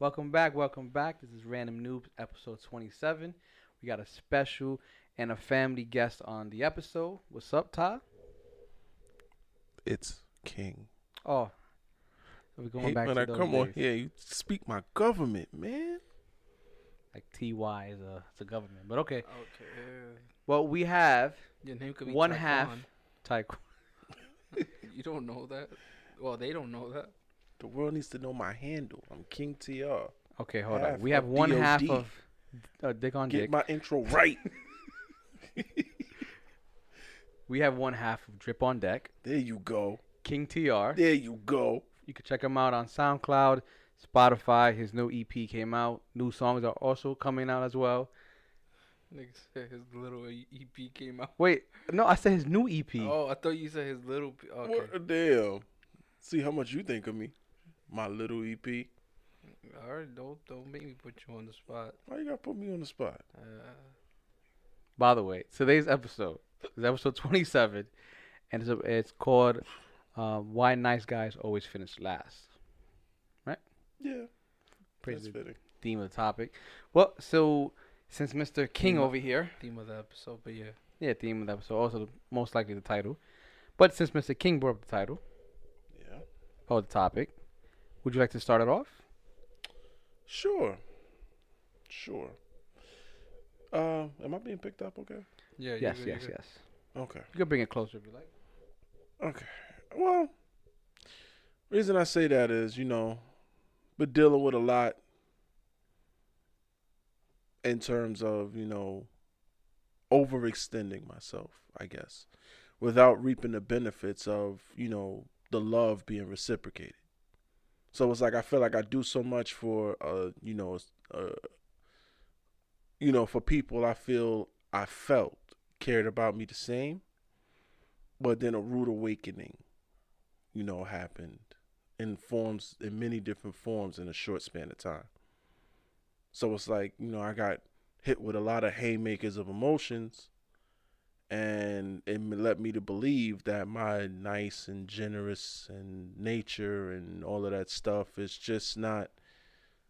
Welcome back, welcome back. This is Random Noobs, episode 27. We got a special and a family guest on the episode. What's up, Ty? It's King. Oh, so we're going Hey, back when to I those come on here, you speak my government, man. Like TY is a, it's a government. But okay. Okay. Well, we have Your name could be one Taekwon. half Taekwondo. You don't know that. Well, they don't know that. The world needs to know my handle. I'm King TR. Okay, hold Half on. We have of one half DOD. of uh, Dick on Get Dick. my intro right. we have one half of Drip on Deck. there you go. King TR. There you go. You can check him out on SoundCloud, Spotify. His new EP came out. New songs are also coming out as well. Nigga said his little EP came out. Wait, no, I said his new E EP. Oh, I thought you said his little. P- okay. What a damn. See how much you think of me. My little E EP. All right, don't don't make me put you on the spot. Why you gotta put me on the spot? Uh, By the way, today's episode is episode 27, and it's, a, it's called um, "Why Nice Guys Always Finish Last." Right? Yeah. Pretty that's fitting. theme of the topic. Well, so since Mr. King Theme of- over here, theme of the episode, but yeah. yeah, theme of the episode, also most likely the title. But since Mr. King brought up the title Yeah. or the topic, would you like to start it off? Sure. Sure. Uh, am I being picked up okay? Yeah. yes, you yes, yes. Okay. You can bring it closer if you like. Okay. Well, reason I say that is, you know, but dealing with a lot in terms of, you know, overextending myself, I guess, without reaping the benefits of, you know, the love being reciprocated. So it's like I feel like I do so much for, uh, you know, uh, you know, for people I feel I felt cared about me the same, but then a rude awakening you know, happened in forms, in many different forms in a short span of time. So it's like, you know, I got hit with a lot of haymakers of emotions, and it led me to believe that my nice and generous and nature and all of that stuff is just not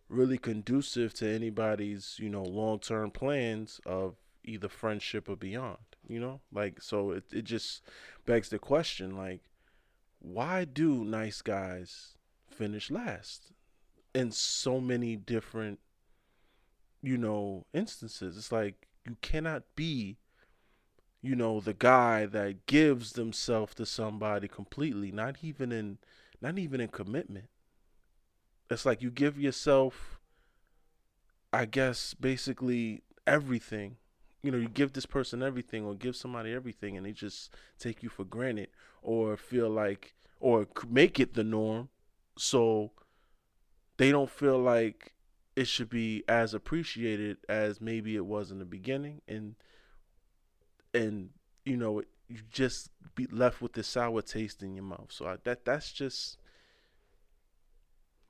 really conducive to anybody's, you know, long term plans of either friendship or beyond, you know? Like, so it, it just begs the question, like, why do nice guys finish last in so many different you know instances it's like you cannot be you know the guy that gives themselves to somebody completely not even in not even in commitment. It's like you give yourself i guess basically everything. You know you give this person everything or give somebody everything and they just take you for granted or feel like or make it the norm. So they don't feel like it should be as appreciated as maybe it was in the beginning. And and you know you just be left with this sour taste in your mouth so I, that that's just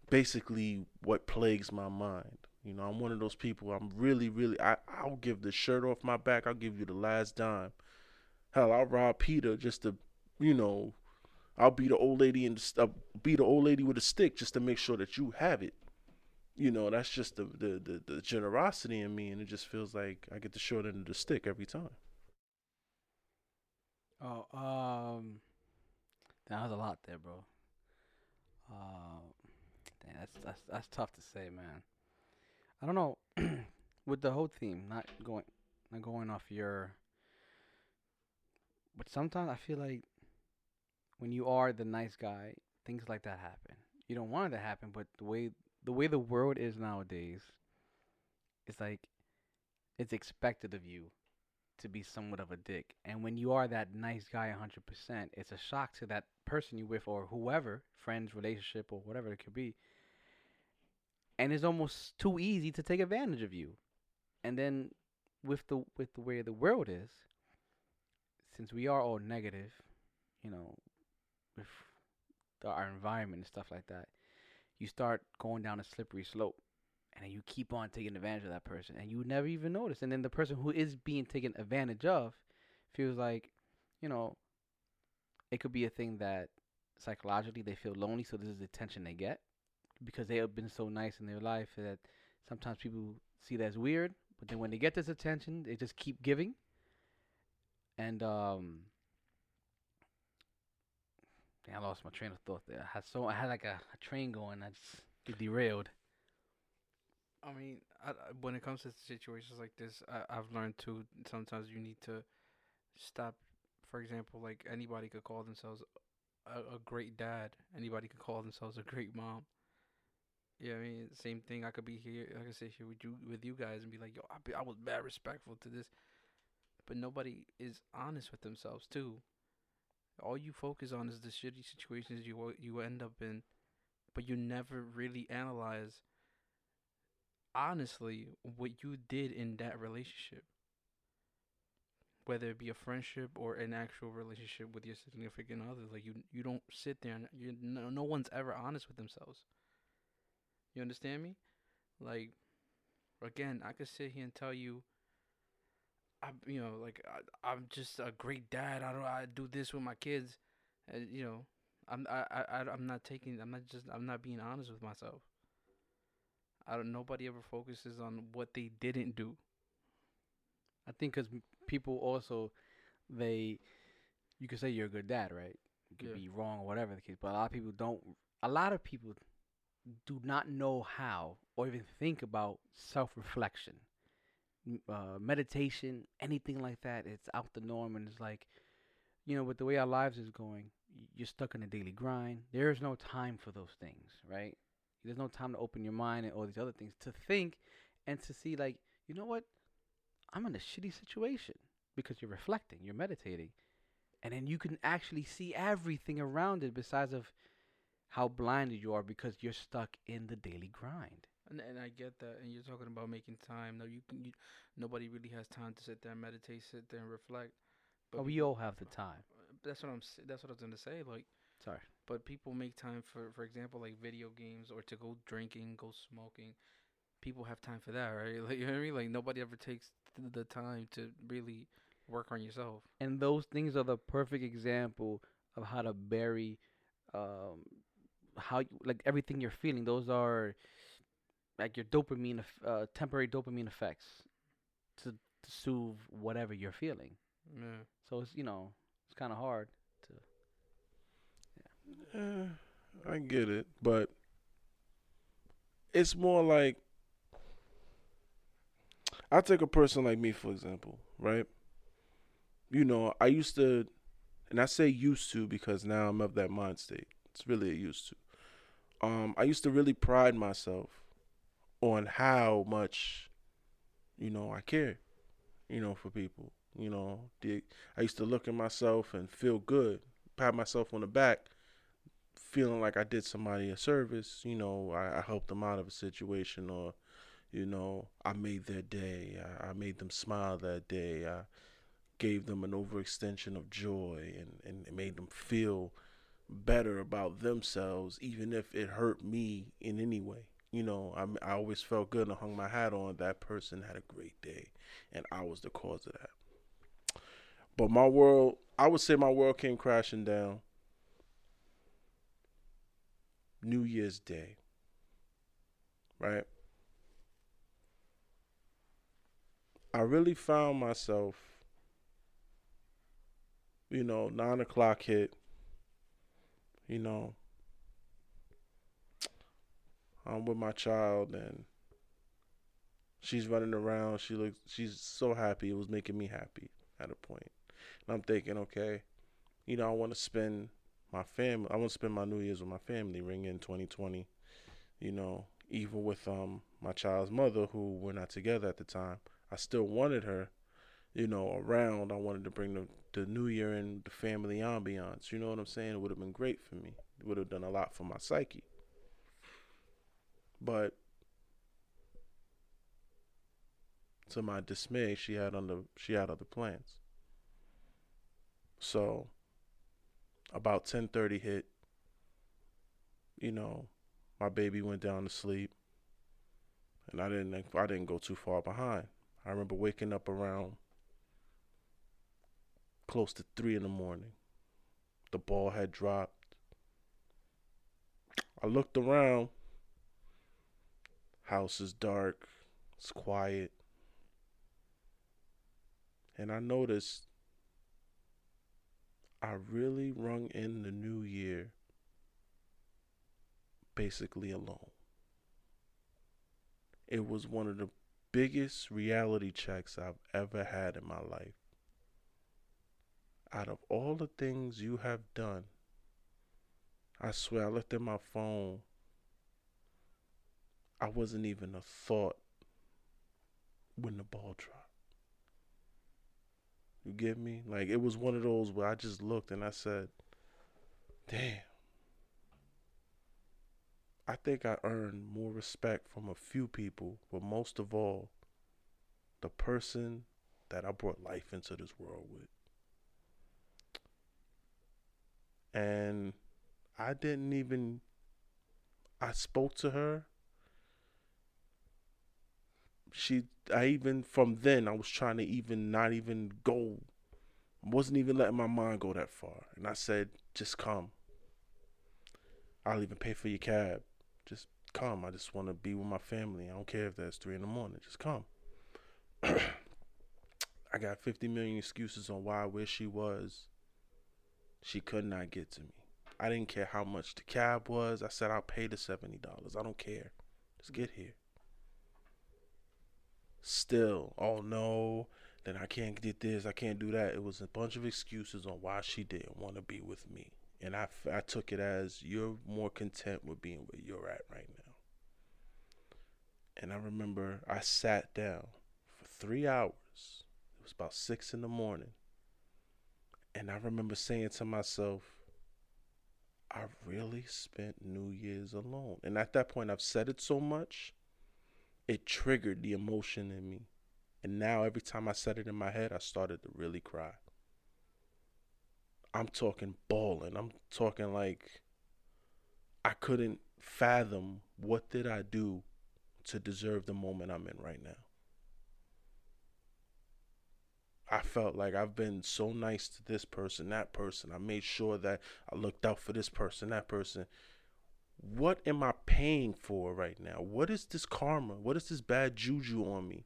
basically what plagues my mind you know i'm one of those people i'm really really I, i'll give the shirt off my back i'll give you the last dime Hell, I'll rob Peter just to, you know, I'll beat the old lady and uh, beat the old lady with a stick just to make sure that you have it. You know, that's just the, the the the generosity in me, and it just feels like I get the short end of the stick every time. Oh, um, that was a lot there, bro. Uh, damn, that's that's that's tough to say, man. I don't know. With the whole theme, not going, not going off your. But sometimes I feel like when you are the nice guy, things like that happen. You don't want it to happen, but the way the way the world is nowadays, it's like it's expected of you to be somewhat of a dick. And when you are that nice guy 100%, it's a shock to that person you're with or whoever, friends, relationship, or whatever it could be. And it's almost too easy to take advantage of you. And then with the with the way the world is, since we are all negative, you know, with our environment and stuff like that, you start going down a slippery slope and you keep on taking advantage of that person and you never even notice and then the person who is being taken advantage of feels like you know it could be a thing that psychologically they feel lonely so this is the attention they get because they have been so nice in their life that sometimes people see that as weird but then when they get this attention they just keep giving and um I lost my train of thought there. I had so I had like a, a train going. I just derailed. I mean, I, when it comes to situations like this, I, I've learned to sometimes you need to stop. For example, like anybody could call themselves a, a great dad. Anybody could call themselves a great mom. Yeah, I mean, same thing. I could be here, like I said, here with you, with you guys, and be like, "Yo, I, be, I was bad respectful to this," but nobody is honest with themselves too. All you focus on is the shitty situations you you end up in, but you never really analyze honestly what you did in that relationship whether it be a friendship or an actual relationship with your significant other like you you don't sit there and you no, no one's ever honest with themselves. You understand me? Like again i could sit here and tell you i you know like I, i'm just a great dad. I don't i do this with my kids. And you know i'm I I- i'm not taking i'm not just i'm not being honest with myself I don't. Nobody ever focuses on what they didn't do. I think because people also they you could say you're a good dad, right? You could Yeah. be wrong or whatever the case, but a lot of people don't. A lot of people do not know how or even think about self-reflection, uh, meditation, anything like that. It's out the norm, and it's like, you know, with the way our lives is going, you're stuck in a daily grind. There is no time for those things, right? There's no time to open your mind and all these other things to think and to see, like, you know what? I'm in a shitty situation because you're reflecting, you're meditating, and then you can actually see everything around it besides of how blinded you are because you're stuck in the daily grind. And and I get that. And you're talking about making time. No, you can. You, nobody really has time to sit there and meditate, sit there and reflect. But we all have the time. That's what I'm. That's what I was gonna say. Like, Sorry. but people make time for, for example, like video games or to go drinking, go smoking. People have time for that, right? Like, you know what I mean? Like, nobody ever takes the time to really work on yourself. And those things are the perfect example of how to bury um how you, like everything you're feeling. Those are like your dopamine uh, temporary dopamine effects to to soothe whatever you're feeling. Yeah. So it's you know, it's kind of hard. Eh, I get it, but it's more like I take a person like me for example, right? You know, I used to, and I say used to because now I'm of that mind state. It's really a used to. Um, I used to really pride myself on how much, you know, I care, you know, for people. You know, the, I used to look at myself and feel good, pat myself on the back feeling like I did somebody a service, you know, I, I helped them out of a situation or, you know, I made their day. I, I made them smile that day. I gave them an overextension of joy and, and it made them feel better about themselves, even if it hurt me in any way. You know, I, I always felt good and hung my hat on that person had a great day and I was the cause of that. But my world, I would say my world came crashing down New Year's Day. Right? I really found myself, you know, nine o'clock hit, you know, I'm with my child and she's running around. She looks, she's so happy. It was making me happy at a point. And I'm thinking, okay, you know, I want to spend my family. I want to spend my New Year's with my family. Ring in 2020, you know, even with um my child's mother, who we're not together at the time. I still wanted her, you know, around. I wanted to bring the the New Year and the family ambiance. You know what I'm saying? It would have been great for me. It would have done a lot for my psyche. But to my dismay, she had under she had other plans. So about 10:30 hit, you know, my baby went down to sleep, and I didn't I didn't go too far behind. I remember waking up around close to three in the morning. The ball had dropped. I looked around. House is dark. It's quiet. And I noticed I really rung in the new year basically alone. It was one of the biggest reality checks I've ever had in my life. Out of all the things you have done, I swear I looked at my phone. I wasn't even a thought when the ball dropped. You get me? Like it was one of those where I just looked and I said, "Damn." I think I earned more respect from a few people, but most of all, the person that I brought life into this world with. And I didn't even I spoke to her. She I even from then I was trying to even not even go wasn't even letting my mind go that far. And I said, just come. I'll even pay for your cab. Just come. I just want to be with my family. I don't care if that's three in the morning. Just come. I got 50 million excuses on why where she was. She could not get to me. I didn't care how much the cab was. I said I'll pay the $70. I don't care. Just get here. Still, oh no, then I can't get this, I can't do that. It was a bunch of excuses on why she didn't want to be with me. And I, I took it as you're more content with being where you're at right now. And I remember I sat down for three hours. It was about six in the morning. And I remember saying to myself, I really spent New Year's alone. And at that point, I've said it so much, it triggered the emotion in me. And now every time I said it in my head, I started to really cry. I'm talking bawling. I'm talking like I couldn't fathom what did I do to deserve the moment I'm in right now. I felt like I've been so nice to this person, that person. I made sure that I looked out for this person, that person. What am I paying for right now? What is this karma? What is this bad juju on me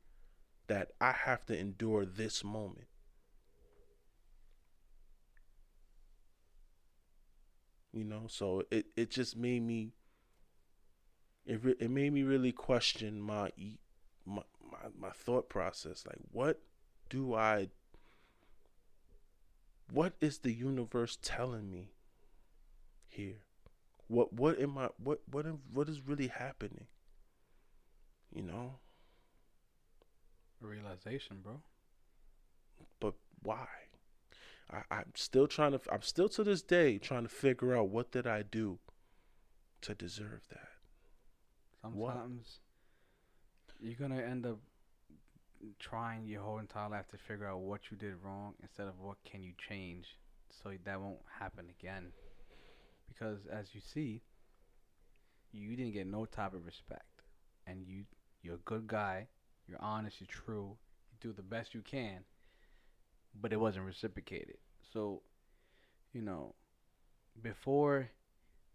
that I have to endure this moment? You know, so it, it just made me it it made me really question my my my, my thought process like what do I what is the universe telling me here? What what am I what what what is really happening? You know? Realization, bro. But why? I, I'm still trying to I'm still to this day trying to figure out what did I do to deserve that. Sometimes what? you're gonna end up trying your whole entire life to figure out what you did wrong instead of what can you change so that won't happen again. Because as you see, you didn't get no type of respect, and you you're a good guy, you're honest, you're true, you do the best you can. but it wasn't reciprocated. So, you know, before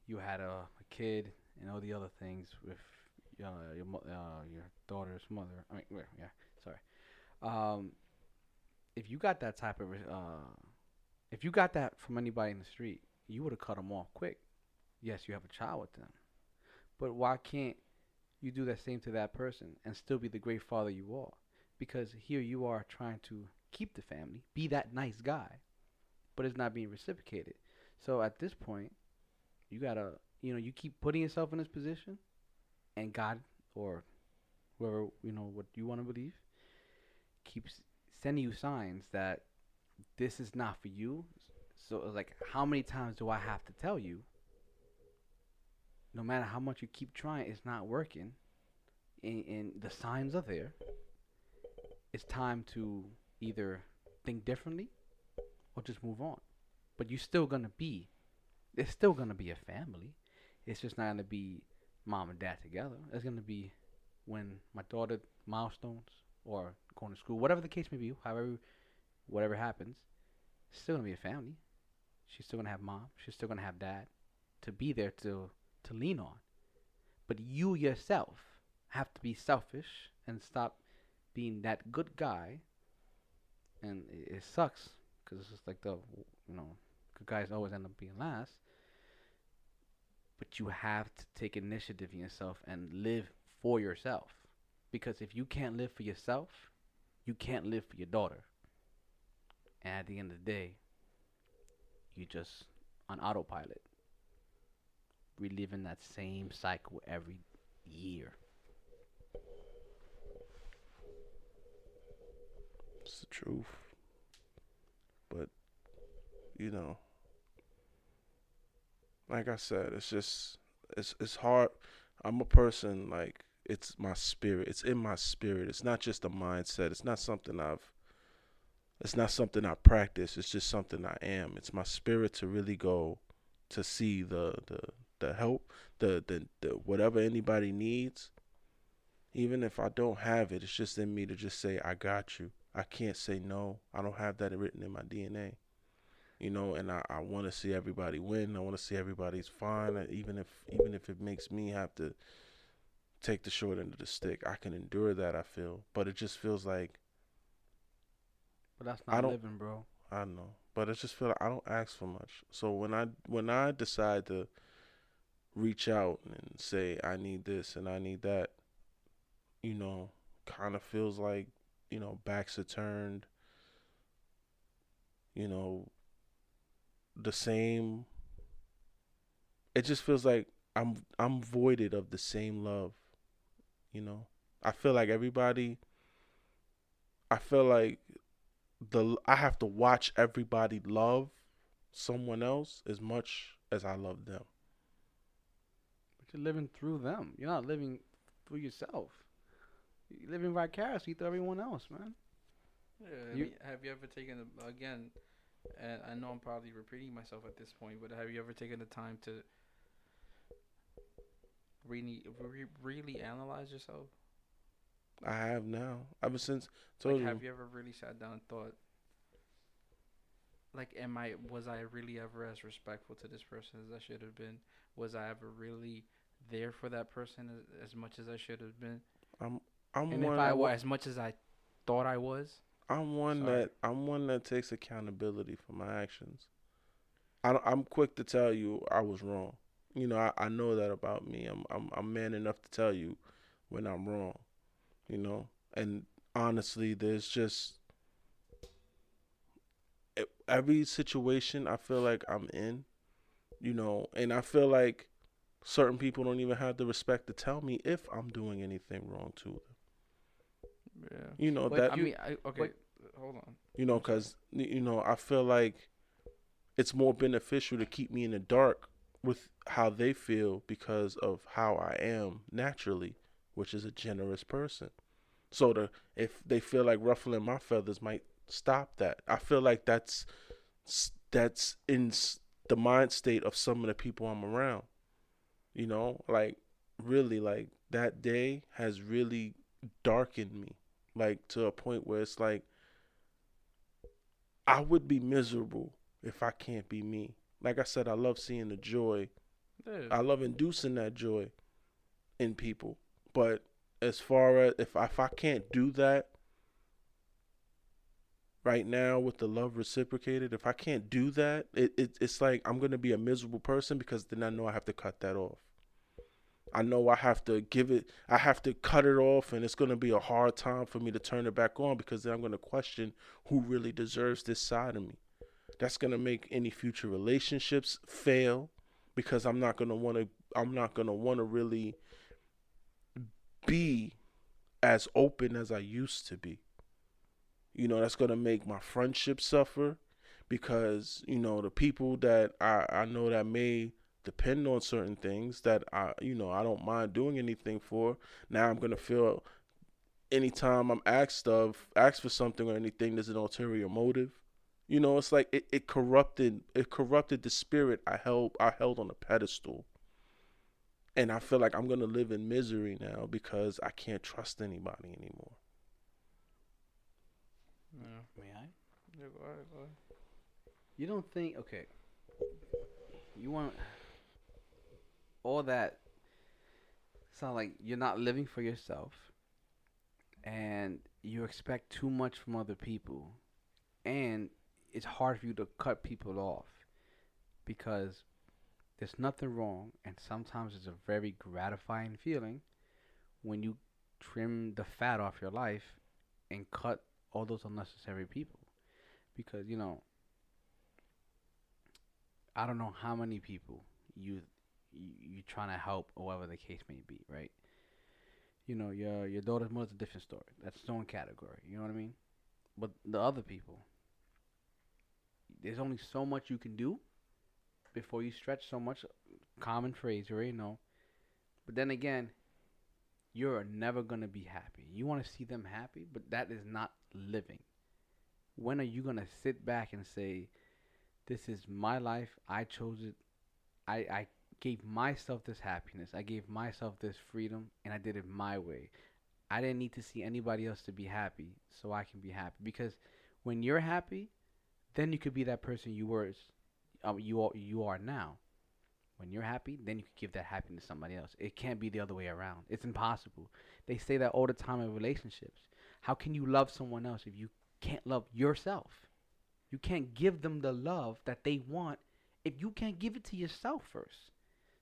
you had a, a kid and all the other things with uh, your uh, your daughter's mother. I mean, yeah, sorry. Um, if you got that type of, uh, if you got that from anybody in the street, you would have cut them off quick. Yes, you have a child with them, but why can't you do that same to that person and still be the great father you are? Because here you are trying to keep the family, be that nice guy, but it's not being reciprocated. So at this point, you gotta, you know, you keep putting yourself in this position, and God or whoever you know what you want to believe keeps sending you signs that this is not for you. So like, how many times do I have to tell you? No matter how much you keep trying, it's not working, and, and the signs are there. It's time to either think differently or just move on. But you're still gonna be, it's still gonna be a family. It's just not gonna be mom and dad together. It's gonna be when my daughter milestones or going to school, whatever the case may be, however, whatever happens, it's still gonna be a family. She's still gonna have mom. She's still gonna have dad to be there to to lean on. But you yourself have to be selfish and stop being that good guy. And it, it sucks because it's just like the you know good guys always end up being last. But you have to take initiative in yourself and live for yourself. Because if you can't live for yourself, you can't live for your daughter. And at the end of the day, you just on autopilot, reliving that same cycle every year. It's the truth. But you know, like I said, it's just it's it's hard. I'm a person like it's my spirit. It's in my spirit. It's not just a mindset. It's not something I've it's not something I practice. It's just something I am. It's my spirit to really go to see the the the help, the the, the whatever anybody needs. Even if I don't have it, it's just in me to just say I got you. I can't say no. I don't have that written in my DNA. You know, and I, I want to see everybody win. I want to see everybody's fine, even if even if it makes me have to take the short end of the stick. I can endure that. I feel, but it just feels like But that's I don't- living, bro. I know, but I just feel like I don't ask for much. So when I when I decide to reach out and say I need this and I need that, you know, kind of feels like you know backs are turned. You know, the same. It just feels like I'm I'm voided of the same love. You know, I feel like everybody. I feel like the I have to watch everybody love someone else as much as I love them. But you're living through them. You're not living through yourself. You're living vicariously through everyone else, man. Yeah, I You- mean, have you ever taken a, again? And I know I'm probably repeating myself at this point, but have you ever taken the time to really, re- really analyze yourself? I have now ever since Like, you. have you ever really sat down and thought, like, am I was I really ever as respectful to this person as I should have been? Was I ever really there for that person as, as much as I should have been? I'm And one. if I was as much as I thought I was, I'm one Sorry. that I'm one that takes accountability for my actions. I I'm quick to tell you I was wrong. You know, I, I know that about me. I'm I'm I'm man enough to tell you when I'm wrong. You know, and honestly, there's just every situation I feel like I'm in. You know, and I feel like certain people don't even have the respect to tell me if I'm doing anything wrong to them. yeah. You know But that I mean, I, okay, but- hold on. you know, because you know, I feel like it's more beneficial to keep me in the dark with how they feel because of how I am naturally, which is a generous person. So to if they feel like ruffling my feathers might stop that. I feel like that's that's in the mind state of some of the people I'm around. You know, like really like that day has really darkened me like to a point where it's like I would be miserable if I can't be me. Like I said, I love seeing the joy. Yeah. I love inducing that joy in people. But as far as if I, if I can't do that right now with the love reciprocated, if I can't do that, it, it it's like I'm gonna be a miserable person because then I know I have to cut that off. I know I have to give it, I have to cut it off, and it's going to be a hard time for me to turn it back on because then I'm going to question who really deserves this side of me. That's going to make any future relationships fail because I'm not going to want to, I'm not going to want to really be as open as I used to be. You know, that's going to make my friendship suffer because, you know, the people that I, I know that may depend on certain things that I, you know, I don't mind doing anything for. Now I'm gonna feel anytime I'm asked of, asked for something or anything, there's an ulterior motive. You know, it's like it, it corrupted, it corrupted the spirit I held, I held on a pedestal. And I feel like I'm gonna live in misery now because I can't trust anybody anymore. yeah. May I? Yeah, go ahead, go ahead. You don't think okay? You want all that sound like you're not living for yourself, and you expect too much from other people, and it's hard for you to cut people off because there's nothing wrong, and sometimes it's a very gratifying feeling when you trim the fat off your life and cut all those unnecessary people because you know I don't know how many people you you, you trying to help whatever the case may be, right? You know, your your daughter's mother's a different story. That's its own category. You know what I mean? But the other people, there's only so much you can do before you stretch so much. Common phrase, you already know. But then again, you're never gonna be happy. You want to see them happy, but that is not living. When are you gonna sit back and say, "This is my life. I chose it. I I gave myself this happiness. I gave myself this freedom, and I did it my way. I didn't need to see anybody else to be happy, so I can be happy. Because when you're happy, then you could be that person you were, um, you are, you are now. When you're happy, then you can give that happiness to somebody else. It can't be the other way around. It's impossible. They say that all the time in relationships. How can you love someone else if you can't love yourself? You can't give them the love that they want if you can't give it to yourself first.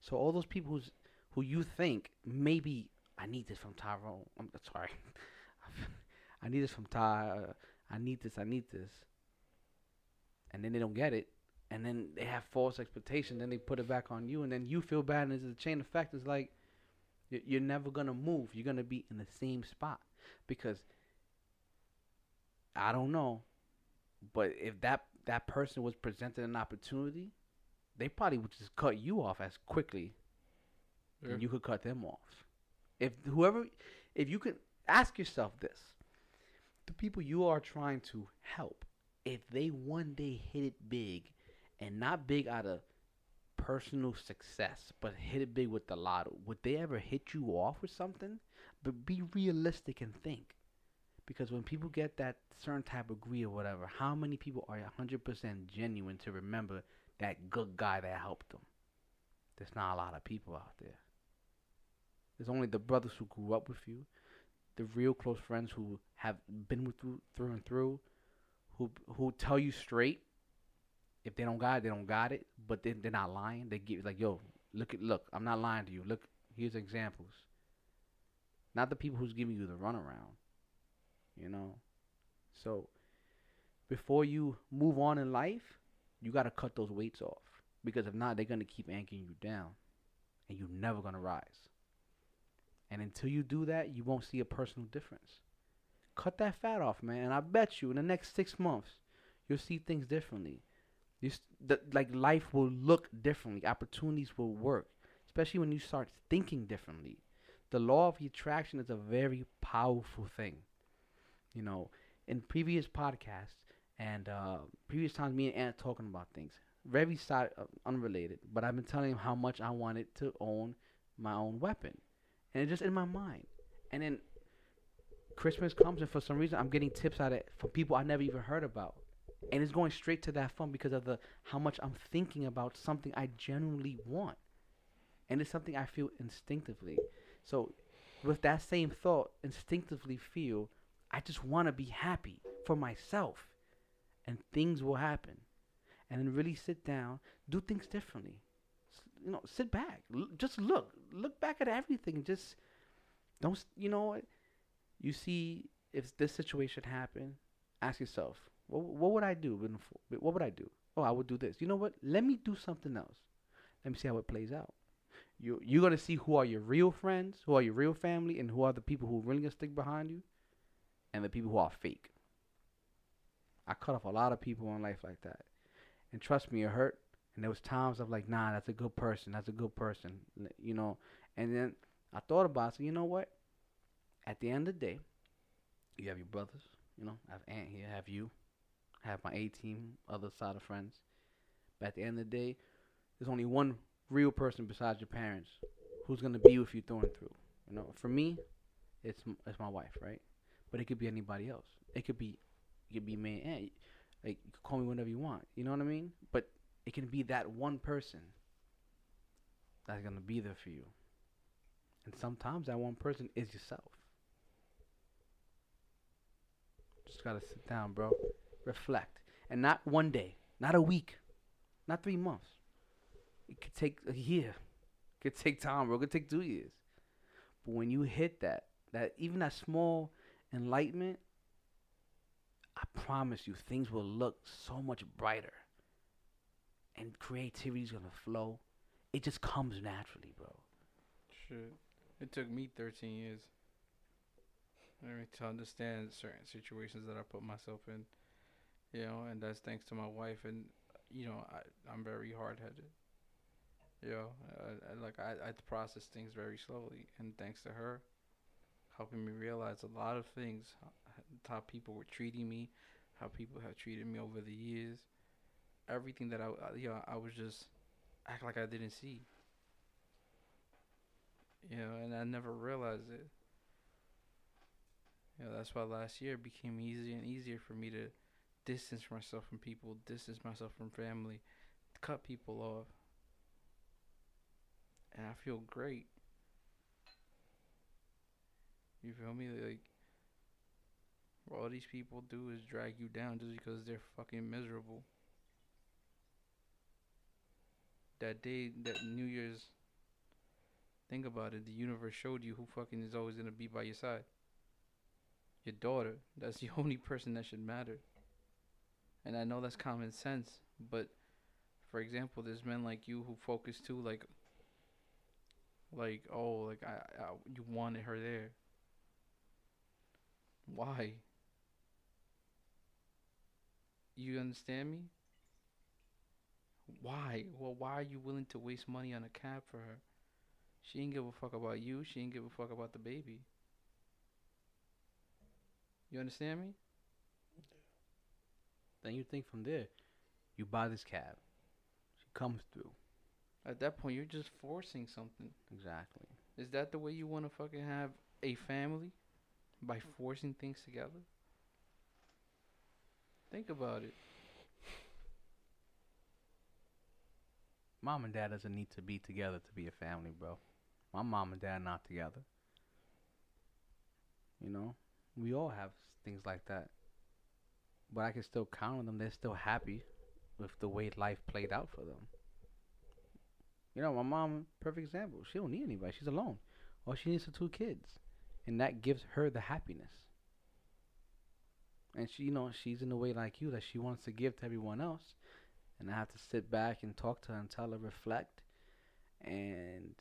So all those people who's, who you think maybe I need this from Tyrone. I'm sorry. I need this from Ty. Uh, I need this. I need this. And then they don't get it, and then they have false expectation. Then they put it back on you, and then you feel bad. And it's a chain effect. It's like you're never gonna move. You're gonna be in the same spot because I don't know, but if that that person was presented an opportunity, they probably would just cut you off as quickly Yeah. and you could cut them off. If whoever, if you could ask yourself this, the people you are trying to help, if they one day hit it big, and not big out of personal success, but hit it big with the lotto, would they ever hit you off with something? But be realistic and think. Because when people get that certain type of greed or whatever, how many people are 100% genuine to remember that good guy that helped them? There's not a lot of people out there. There's only the brothers who grew up with you, the real close friends who have been with you through and through, who who tell you straight. If they don't got it, they don't got it. But they they're not lying. They give like, yo, look at look. I'm not lying to you. Look, here's examples. Not the people who's giving you the runaround. You know, so before you move on in life, you got to cut those weights off because if not, they're gonna keep anchoring you down, and you're never gonna rise. And until you do that, you won't see a personal difference. Cut that fat off, man. And I bet you in the next six months, you'll see things differently. The, like life will look differently. Opportunities will work, especially when you start thinking differently. The law of attraction is a very powerful thing. You know, in previous podcasts and uh, previous times, me and Aunt talking about things very side uh, unrelated, but I've been telling him how much I wanted to own my own weapon, and it's just in my mind. And then Christmas comes, and for some reason, I'm getting tips out of from people I never even heard about. And it's going straight to that phone because of the how much I'm thinking about something I genuinely want, and it's something I feel instinctively. So, with that same thought, instinctively feel I just want to be happy for myself, and things will happen, and then really sit down, do things differently. You know, sit back, l- just look, look back at everything, just don't. You know? You see, if this situation happened, ask yourself, what, what would I do? What would I do? Oh, I would do this. You know what? Let me do something else. Let me see how it plays out. You you're gonna see who are your real friends, who are your real family, and who are the people who really gonna stick behind you, and the people who are fake. I cut off a lot of people in life like that, and trust me, it hurt. And there was times of like, nah, that's a good person. That's a good person. You know. And then I thought about, it, so you know what? At the end of the day, you have your brothers. You know, I have Aunt here, I have you, have my A team, other side of friends. But at the end of the day, there's only one real person besides your parents who's gonna be with you through and through. You know, for me, it's it's my wife, right? But it could be anybody else. It could be, it could be my eh, aunt. Like you call me whenever you want. You know what I mean? But it can be that one person that's gonna be there for you. And sometimes that one person is yourself. Just gotta sit down, bro. Reflect. And not one day, not a week, not three months. It could take a year. It could take time, bro. It could take two years. But when you hit that, that even that small enlightenment, I promise you, things will look so much brighter. And creativity is gonna flow. It just comes naturally, bro. Shit. It took me 13 years. I mean, to understand certain situations that I put myself in. You know, and that's thanks to my wife. And, you know, I, I'm very hard headed. You know, uh, I, I, like, I, I process things very slowly. And thanks to her, helping me realize a lot of things how people were treating me, how people have treated me over the years. Everything that I, I- you know, I was just act like I didn't see you know, and I never realized it. You know, that's why last year it became easier and easier for me to distance myself from people, distance myself from family, cut people off. And I feel great. You feel me? Like, all these people do is drag you down just because they're fucking miserable. That day, that New Year's Think about it. The universe showed you who fucking is always gonna be by your side. Your daughter. That's the only person that should matter. And I know that's common sense, but for example, there's men like you who focus too, like, like oh, like I, I you wanted her there. Why? You understand me? Why? Well, why are you willing to waste money on a cab for her? She ain't give a fuck about you. She ain't give a fuck about the baby. You understand me? Then you think from there, you buy this cab. She comes through. At that point, you're just forcing something. Exactly. Is that the way you want to fucking have a family? By forcing things together? Think about it. Mom and dad doesn't need to be together to be a family, bro. My mom and dad not together. You know, we all have things like that. But I can still count on them. They're still happy with the way life played out for them. You know, my mom, perfect example. She don't need anybody. She's alone. All she needs are two kids, and that gives her the happiness. And she, you know, she's in a way like you that she wants to give to everyone else and I have to sit back and talk to her and tell her reflect. And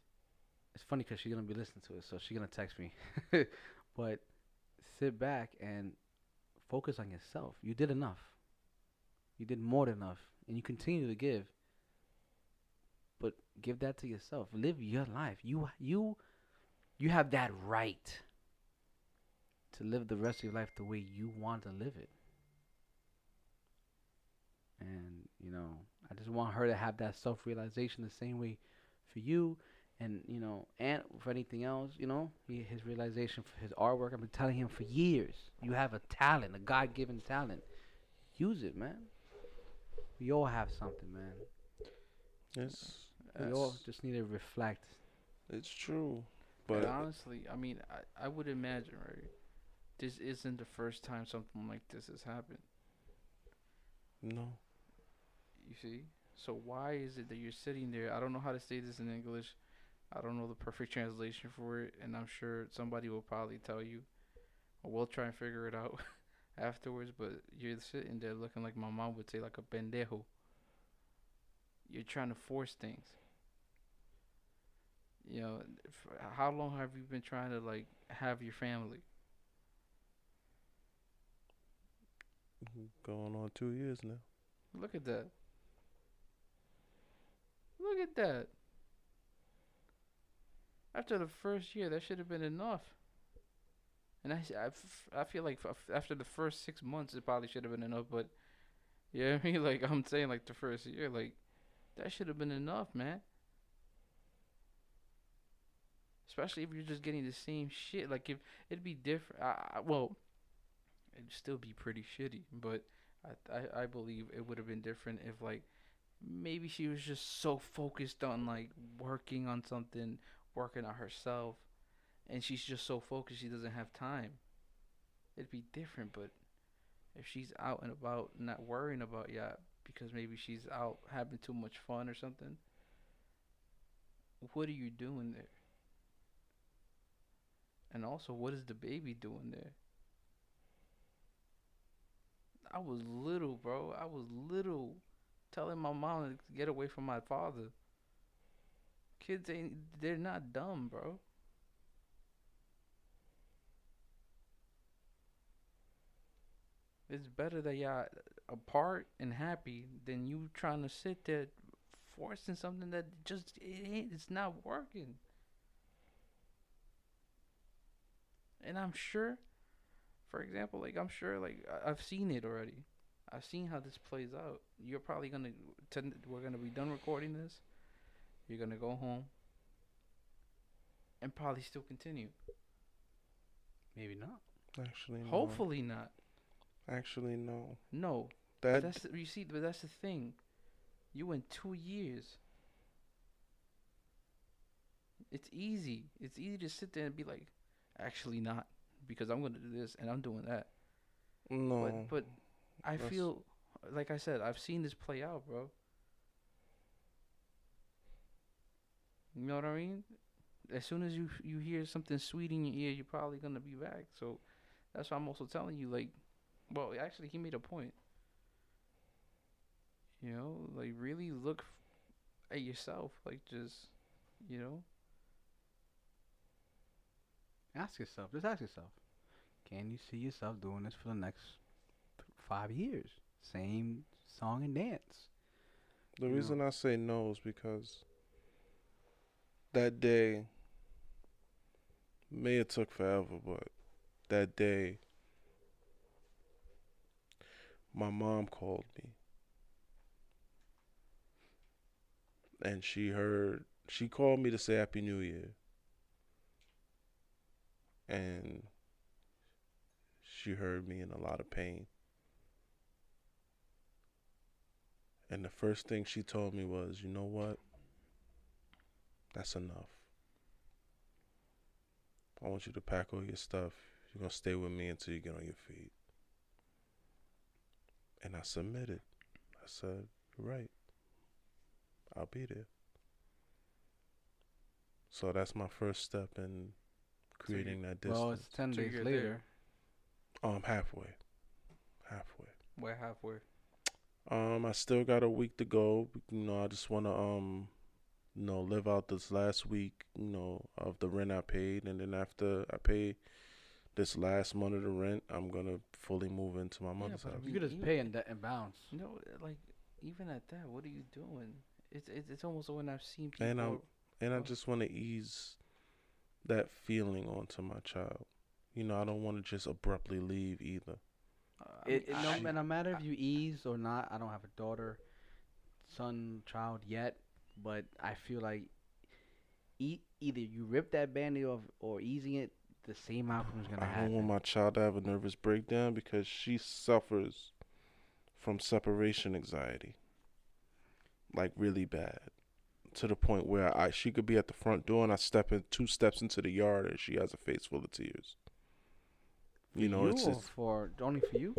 it's funny because she's gonna be listening to it, so she's gonna text me. but sit back and focus on yourself. You did enough. You did more than enough, and you continue to give. But give that to yourself. Live your life. You you you have that right to live the rest of your life the way you want to live it. And, you know, I just want her to have that self realization the same way for you and, you know, and for anything else, you know, he, his realization for his artwork. I've been telling him for years, you have a talent, a God given talent. use it, man. We all have something, man. It's We all just need to reflect. it's true, But but honestly, I mean, I, I would imagine, right? This isn't the first time something like this has happened. no. You see? So why is it that you're sitting there? I don't know how to say this in English. I don't know the perfect translation for it, and I'm sure somebody will probably tell you. Or we'll try and figure it out afterwards. But you're sitting there looking like my mom would say, like a pendejo. You're trying to force things. You know, how long have you been trying to like have your family? Going on two years now. Look at that. Look at that. After the first year, that should have been enough. And I, I f- I feel like f- after the first six months, it probably should have been enough. But, you know I mean? Like, I'm saying, like, the first year, like, that should have been enough, man. Especially if you're just getting the same shit. Like, if it'd be different. I, I, well, it'd still be pretty shitty. But I, I, I believe it would have been different if, like, maybe she was just so focused on, like, working on something, working on herself, and she's just so focused she doesn't have time. It'd be different, but if she's out and about, not worrying about yeah, because maybe she's out having too much fun or something. What are you doing there? And also, what is the baby doing there? I was little, bro. I was little, telling my mom to get away from my father. Kids ain't, they're not dumb, bro. It's better that y'all apart and happy than you trying to sit there forcing something that just it ain't it's not working. And I'm sure, for example, like I'm sure, like I've seen it already. I've seen how this plays out. You're probably gonna, ten, we're gonna be done recording this. You're gonna go home and probably still continue. Maybe not. Actually, no. Hopefully not. Actually, no. No, but That that's the, you see, but that's the thing. You went two years. It's easy. It's easy to sit there and be like, actually not, because I'm gonna do this and I'm doing that. no. But but I feel like I said, I've seen this play out, bro. You know what I mean? As soon as you you hear something sweet in your ear, you're probably gonna be back. So that's why I'm also telling you, like, well, actually, he made a point. You know, like really look f- at yourself, like just, you know, Ask yourself. Just ask yourself. Can you see yourself doing this for the next th- five years? Same song and dance. The you know. reason I say no is because that day may have took forever, but that day my mom called me. And she heard she called me to say happy new year. And she heard me in a lot of pain. And the first thing she told me was, you know what? That's enough. I want you to pack all your stuff. You're going to stay with me until you get on your feet. And I submitted. I said, You're right. I'll be there. So that's my first step in creating that distance. Well, it's ten So days you're later. there. um, halfway. Halfway. we're halfway. Um, I still got a week to go. You know, I just want to um, you know, live out this last week. You know, of the rent I paid, and then after I pay this last month of the rent, I'm gonna fully move into my mother's but house. You could just even- pay and, and bounce. No, like even at that, what are you doing? It's it's, it's almost when I've seen people. And I'm- And I just want to ease that feeling onto my child. You know, I don't want to just abruptly leave either. uh, I It, mean, it no, I- ma- no matter if you ease or not. I don't have a daughter, son, child yet, but I feel like e- either you rip that band-aid off or easing it, the same outcome is gonna happen. I don't want my child to have a nervous breakdown because she suffers from separation anxiety. Like really bad. To the point where I she could be at the front door and I step in two steps into the yard and she has a face full of tears. You know, you it's, it's for only for you.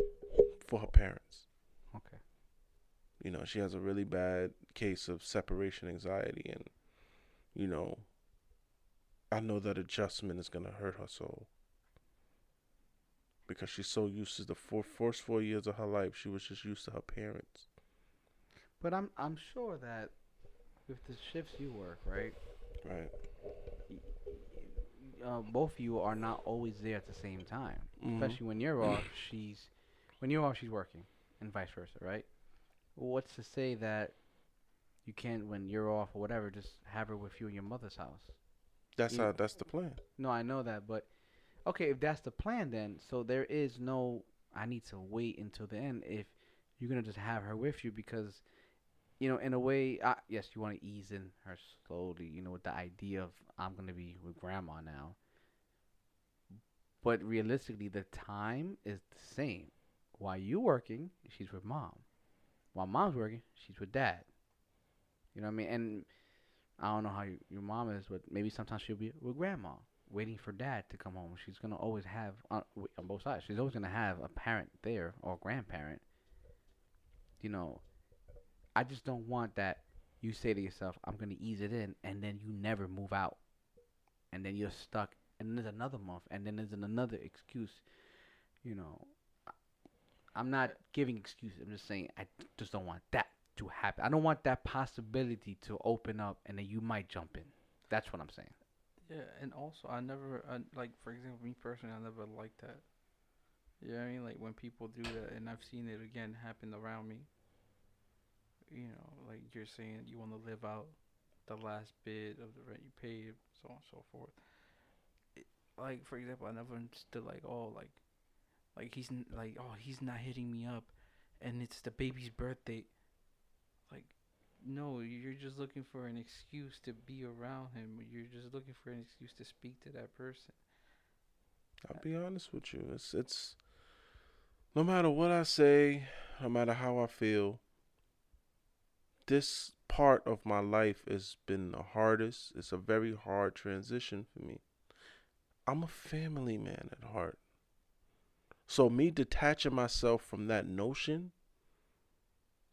for her parents. Okay. You know, she has a really bad case of separation anxiety and you know I know that adjustment is gonna hurt her soul. Because she's so used to the four, first four years of her life, she was just used to her parents. But I'm I'm sure that with the shifts you work, right? Right. Uh, both of you are not always there at the same time. Mhm. Especially when you're off, she's when you're off, she's working, and vice versa, right? What's to say that you can't, when you're off or whatever, just have her with you in your mother's house? That's Yeah. how that's the plan. No, I know that, but okay, if that's the plan, then so there is no. I need to wait until the end if you're gonna just have her with you because, you know, in a way, uh, yes, you want to ease in her slowly, you know, with the idea of I'm gonna be with grandma now. But realistically, the time is the same. While you're working, she's with mom. While mom's working, she's with dad. You know what I mean? And I don't know how you, your mom is, but maybe sometimes she'll be with grandma, waiting for dad to come home. She's gonna always have uh, on, on both sides. She's always gonna have a parent there or a grandparent. You know, I just don't want that. You say to yourself, "I'm gonna ease it in," and then you never move out, and then you're stuck. And then there's another month, and then there's another excuse. You know, I'm not giving excuses. I'm just saying I just don't want that to happen. I don't want that possibility to open up and then you might jump in. That's what I'm saying. Yeah, and also I never like for example me personally I never liked that. You know I mean? Like when people do that, and I've seen it again happen around me. You know, like you're saying you want to live out the last bit of the rent you paid, so on and so forth. It, like for example, I never understood like oh like, like he's n- like oh he's not hitting me up, and it's the baby's birthday. No, you're just looking for an excuse to be around him. You're just looking for an excuse to speak to that person. I'll be honest with you. It's it's no matter what I say, no matter how I feel, this part of my life has been the hardest. It's a very hard transition for me. I'm a family man at heart. So me detaching myself from that notion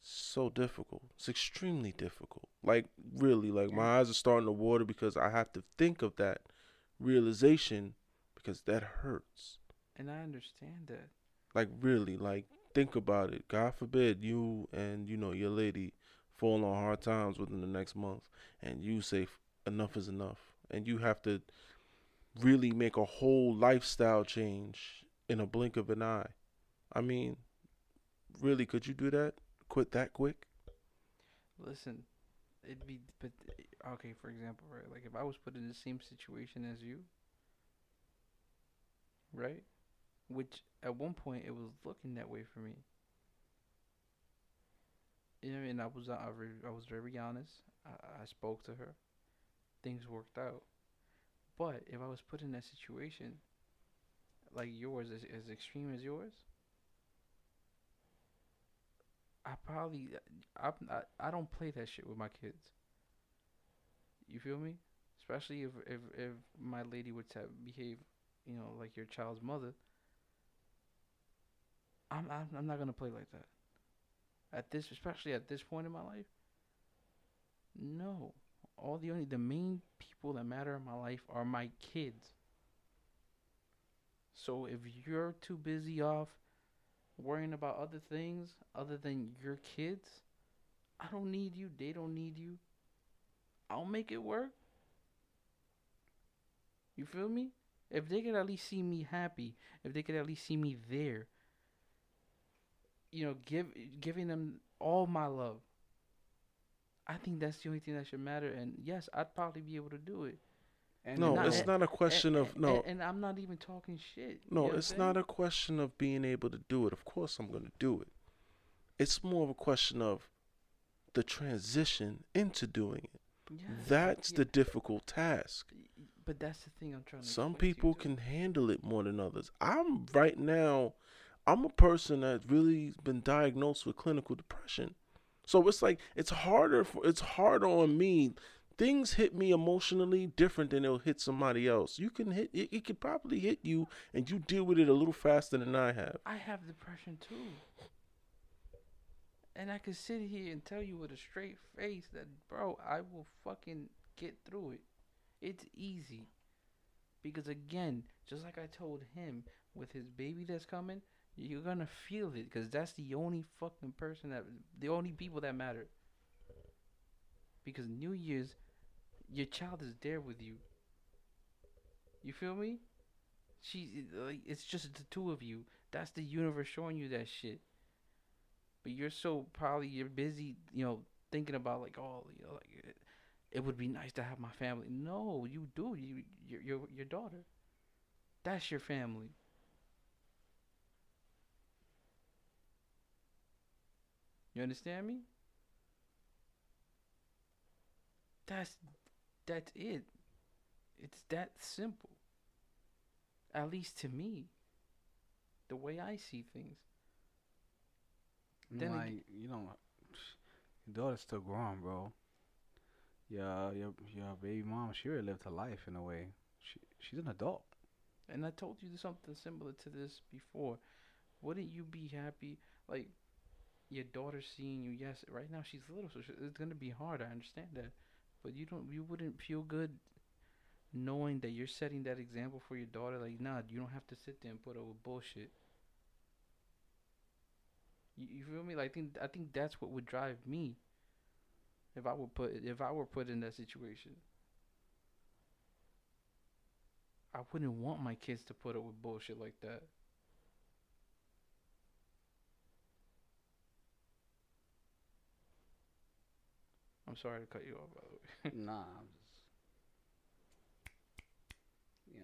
so difficult. It's extremely difficult. Like really, like my eyes are starting to water because I have to think of that realization because that hurts. And I understand that. Like really, like think about it. God forbid you and you know your lady fall on hard times within the next month, and you say enough is enough, and you have to really make a whole lifestyle change in a blink of an eye. I mean, really, could you do that? Quit that quick? Listen, it'd be but okay. For example, right? Like if I was put in the same situation as you, right? Which at one point it was looking that way for me. You know, and I was I, I was very honest. I, I spoke to her. Things worked out. But if I was put in that situation, like yours, as, as extreme as yours, I probably I, I I don't play that shit with my kids. You feel me? Especially if if if my lady would to behave, you know, like your child's mother. I'm I'm I'm not gonna play like that. At this, especially at this point in my life. No, all the only the main people that matter in my life are my kids. So if you're too busy off worrying about other things other than your kids, I don't need you. They don't need you. I'll make it work. You feel me? If they could at least see me happy, if they could at least see me there, you know, give giving them all my love. I think that's the only thing that should matter. And yes, I'd probably be able to do it. And no, not- it's not a question and, of no. And, and I'm not even talking shit. you No, know it's not a question of being able to do it. Of course, I'm going to do it. It's more of a question of the transition into doing it. Yeah, That's yeah. the difficult task. But that's the thing I'm trying to. Some people can handle it more than others. I'm right now, I'm a person that really been diagnosed with clinical depression. So it's like it's harder for it's harder on me. Things hit me emotionally different than it'll hit somebody else. You can hit it, it could probably hit you and you deal with it a little faster than I have. I have depression too. And I can sit here and tell you with a straight face that, bro, I will fucking get through it. It's easy. Because again, just like I told him with his baby that's coming, you're gonna feel it because that's the only fucking person that, the only people that matter. Because New Year's, your child is there with you. You feel me? She like it's just the two of you. That's the universe showing you that shit. But you're so probably you're busy, you know, thinking about like oh, you know, like it, it would be nice to have my family. No, you do. You your your your daughter. That's your family. You understand me? That's that's it. It's that simple. At least to me. The way I see things. Then like you know, your daughter's still growing, bro. Yeah, your your baby mom, she already lived her life in a way. She she's an adult. And I told you something similar to this before. Wouldn't you be happy, like, your daughter seeing you? Yes, right now she's little, so it's gonna be hard. I understand that, but you don't. You wouldn't feel good knowing that you're setting that example for your daughter. Like, nah, you don't have to sit there and put up with bullshit. You, you feel me? Like, I think I think that's what would drive me. If I would put if I were put in that situation. I wouldn't want my kids to put up with bullshit like that. I'm sorry to cut you off, by the way. nah, I'm just you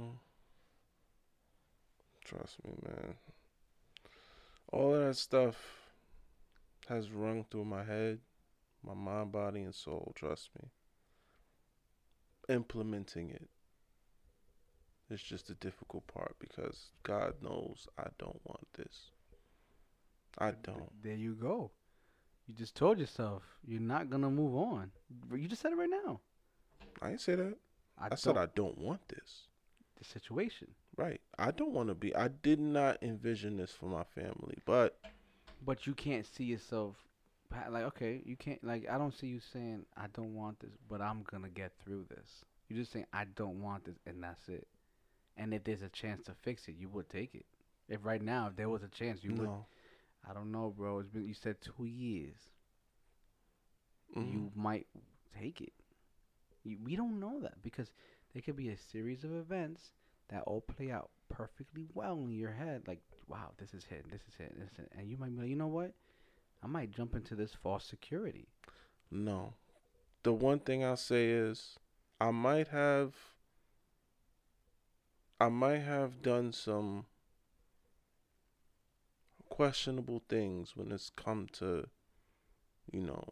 know. Mm. Trust me, man. All of that stuff has rung through my head, my mind, body, and soul. Trust me. Implementing it is just the difficult part because God knows I don't want this. I don't. There you go. You just told yourself you're not gonna move on. You just said it right now. I ain't say that. I, I said I don't want this. the situation. Right. I don't want to be. I did not envision this for my family, but But you can't see yourself like okay, you can't like I don't see you saying I don't want this, but I'm gonna get through this. You're just saying I don't want this, and that's it. And if there's a chance to fix it, you would take it. If right now, if there was a chance, you would. I don't know, bro. It's been you said two years. Mhm. You might take it. You, we don't know that because there could be a series of events that all play out perfectly well in your head. Like, wow, this is hitting, this is hitting, this is hitting. and you might be like, you know what? I might jump into this false security. No. The one thing I'll say is I might have I might have done some questionable things when it's come to you know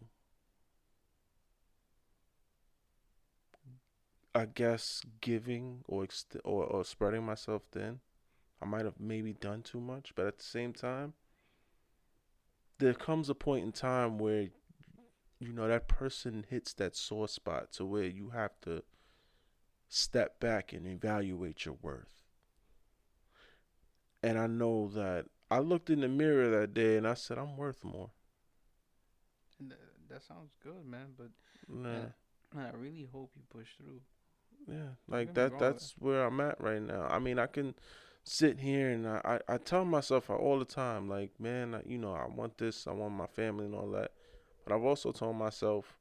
I guess giving or ext- or, or spreading myself thin. I might have maybe done too much, but at the same time there comes a point in time where you know that person hits that sore spot to where you have to step back and evaluate your worth. And I know that I looked in the mirror that day and I said I'm worth more. And th- that sounds good, man. But Nah, man, I really hope you push through. yeah, like that. That's where I'm at right now. I mean, I can sit here and I, I, I tell myself all the time, like, man, I, you know, I want this, I want my family and all that. But I've also told myself,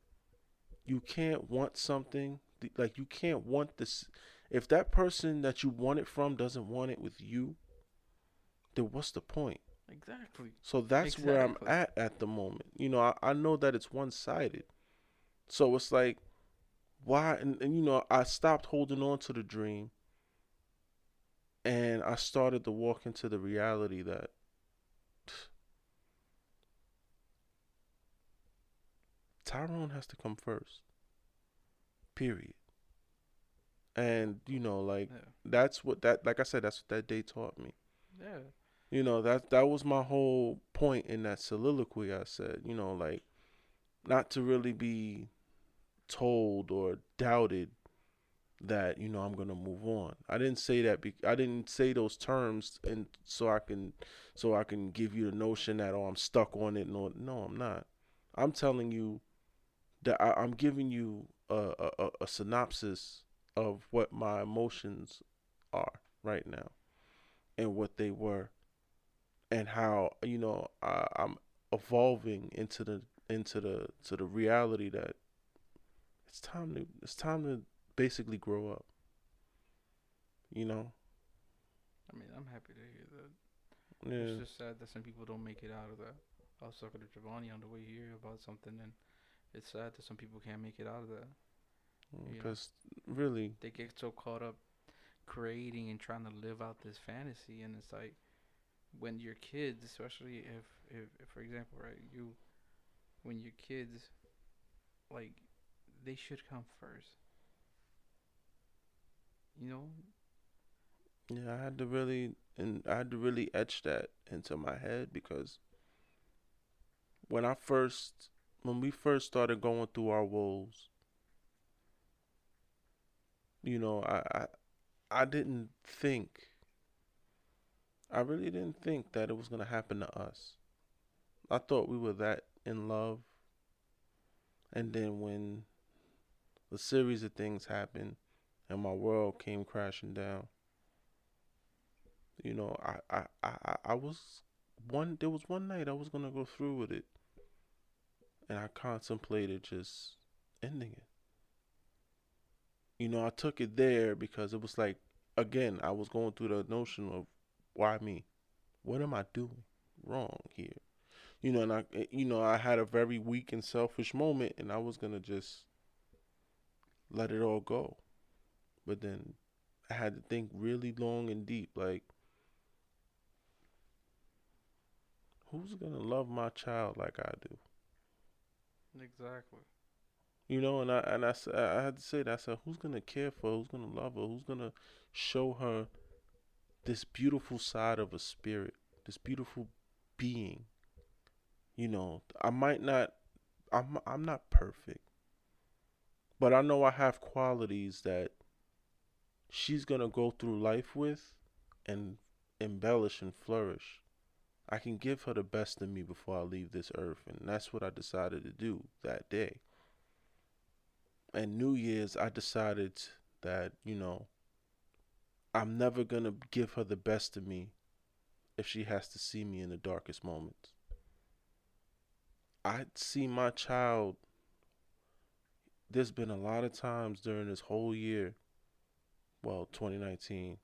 you can't want something like you can't want this. If that person that you want it from doesn't want it with you, then what's the point? Exactly. So that's where I'm at at the moment. You know, I, I know that it's one sided. So it's like, why? And, and, you know, I stopped holding on to the dream and I started to walk into the reality that Tyrone has to come first. Period. and you know, like Yeah. that's what that like I said, that's what that day taught me. Yeah. You know, that that was my whole point in that soliloquy I said, you know, like not to really be told or doubted that, you know, I'm to move on. I didn't say that be- I didn't say those terms and so I can so I can give you the notion that oh, I'm stuck on it no no, I'm not. I'm telling you that I, I'm giving you a, a- a synopsis of what my emotions are right now and what they were and how you know I, I'm evolving into the into the to the reality that it's time to it's time to basically grow up. You know, I mean, I'm happy to hear that. yeah, It's just sad that some people don't make it out of that. I was talking to Giovanni on the way here about something, and it's sad that some people can't make it out of that. because really, They get so caught up creating and trying to live out this fantasy, and it's like when your kids, especially if, if, if for example, right, you, when your kids, like, they should come first. You know, yeah, I had to really and I had to really etch that into my head because when I first when we first started going through our woes, you know, I, I I didn't think I really didn't think that it was gonna happen to us. I thought we were that in love. And then when the series of things happened and my world came crashing down, you know, I, I, I, I- was one there was one night I was gonna go through with it. And I contemplated just ending it. You know, I took it there because it was like again, I was going through the notion of why me? What am I doing wrong here? You know, and I, eh, you know, I had a very weak and selfish moment, and I was gonna just let it all go. But then I had to think really long and deep, like, who's gonna love my child like I do? exactly. You know, and I and I, I had to say that. I said, who's gonna care for her? Who's gonna love her? Who's gonna show her this beautiful side of a spirit, this beautiful being? You know, I might not, I'm I'm not perfect, but I know I have qualities that she's gonna go through life with, and embellish and flourish. I can give her the best of me before I leave this earth, and that's what I decided to do that day and New Year's, I decided that, you know, I'm never going to give her the best of me if she has to see me in the darkest moments. I see my child. There's been a lot of times during this whole year, well, 2019,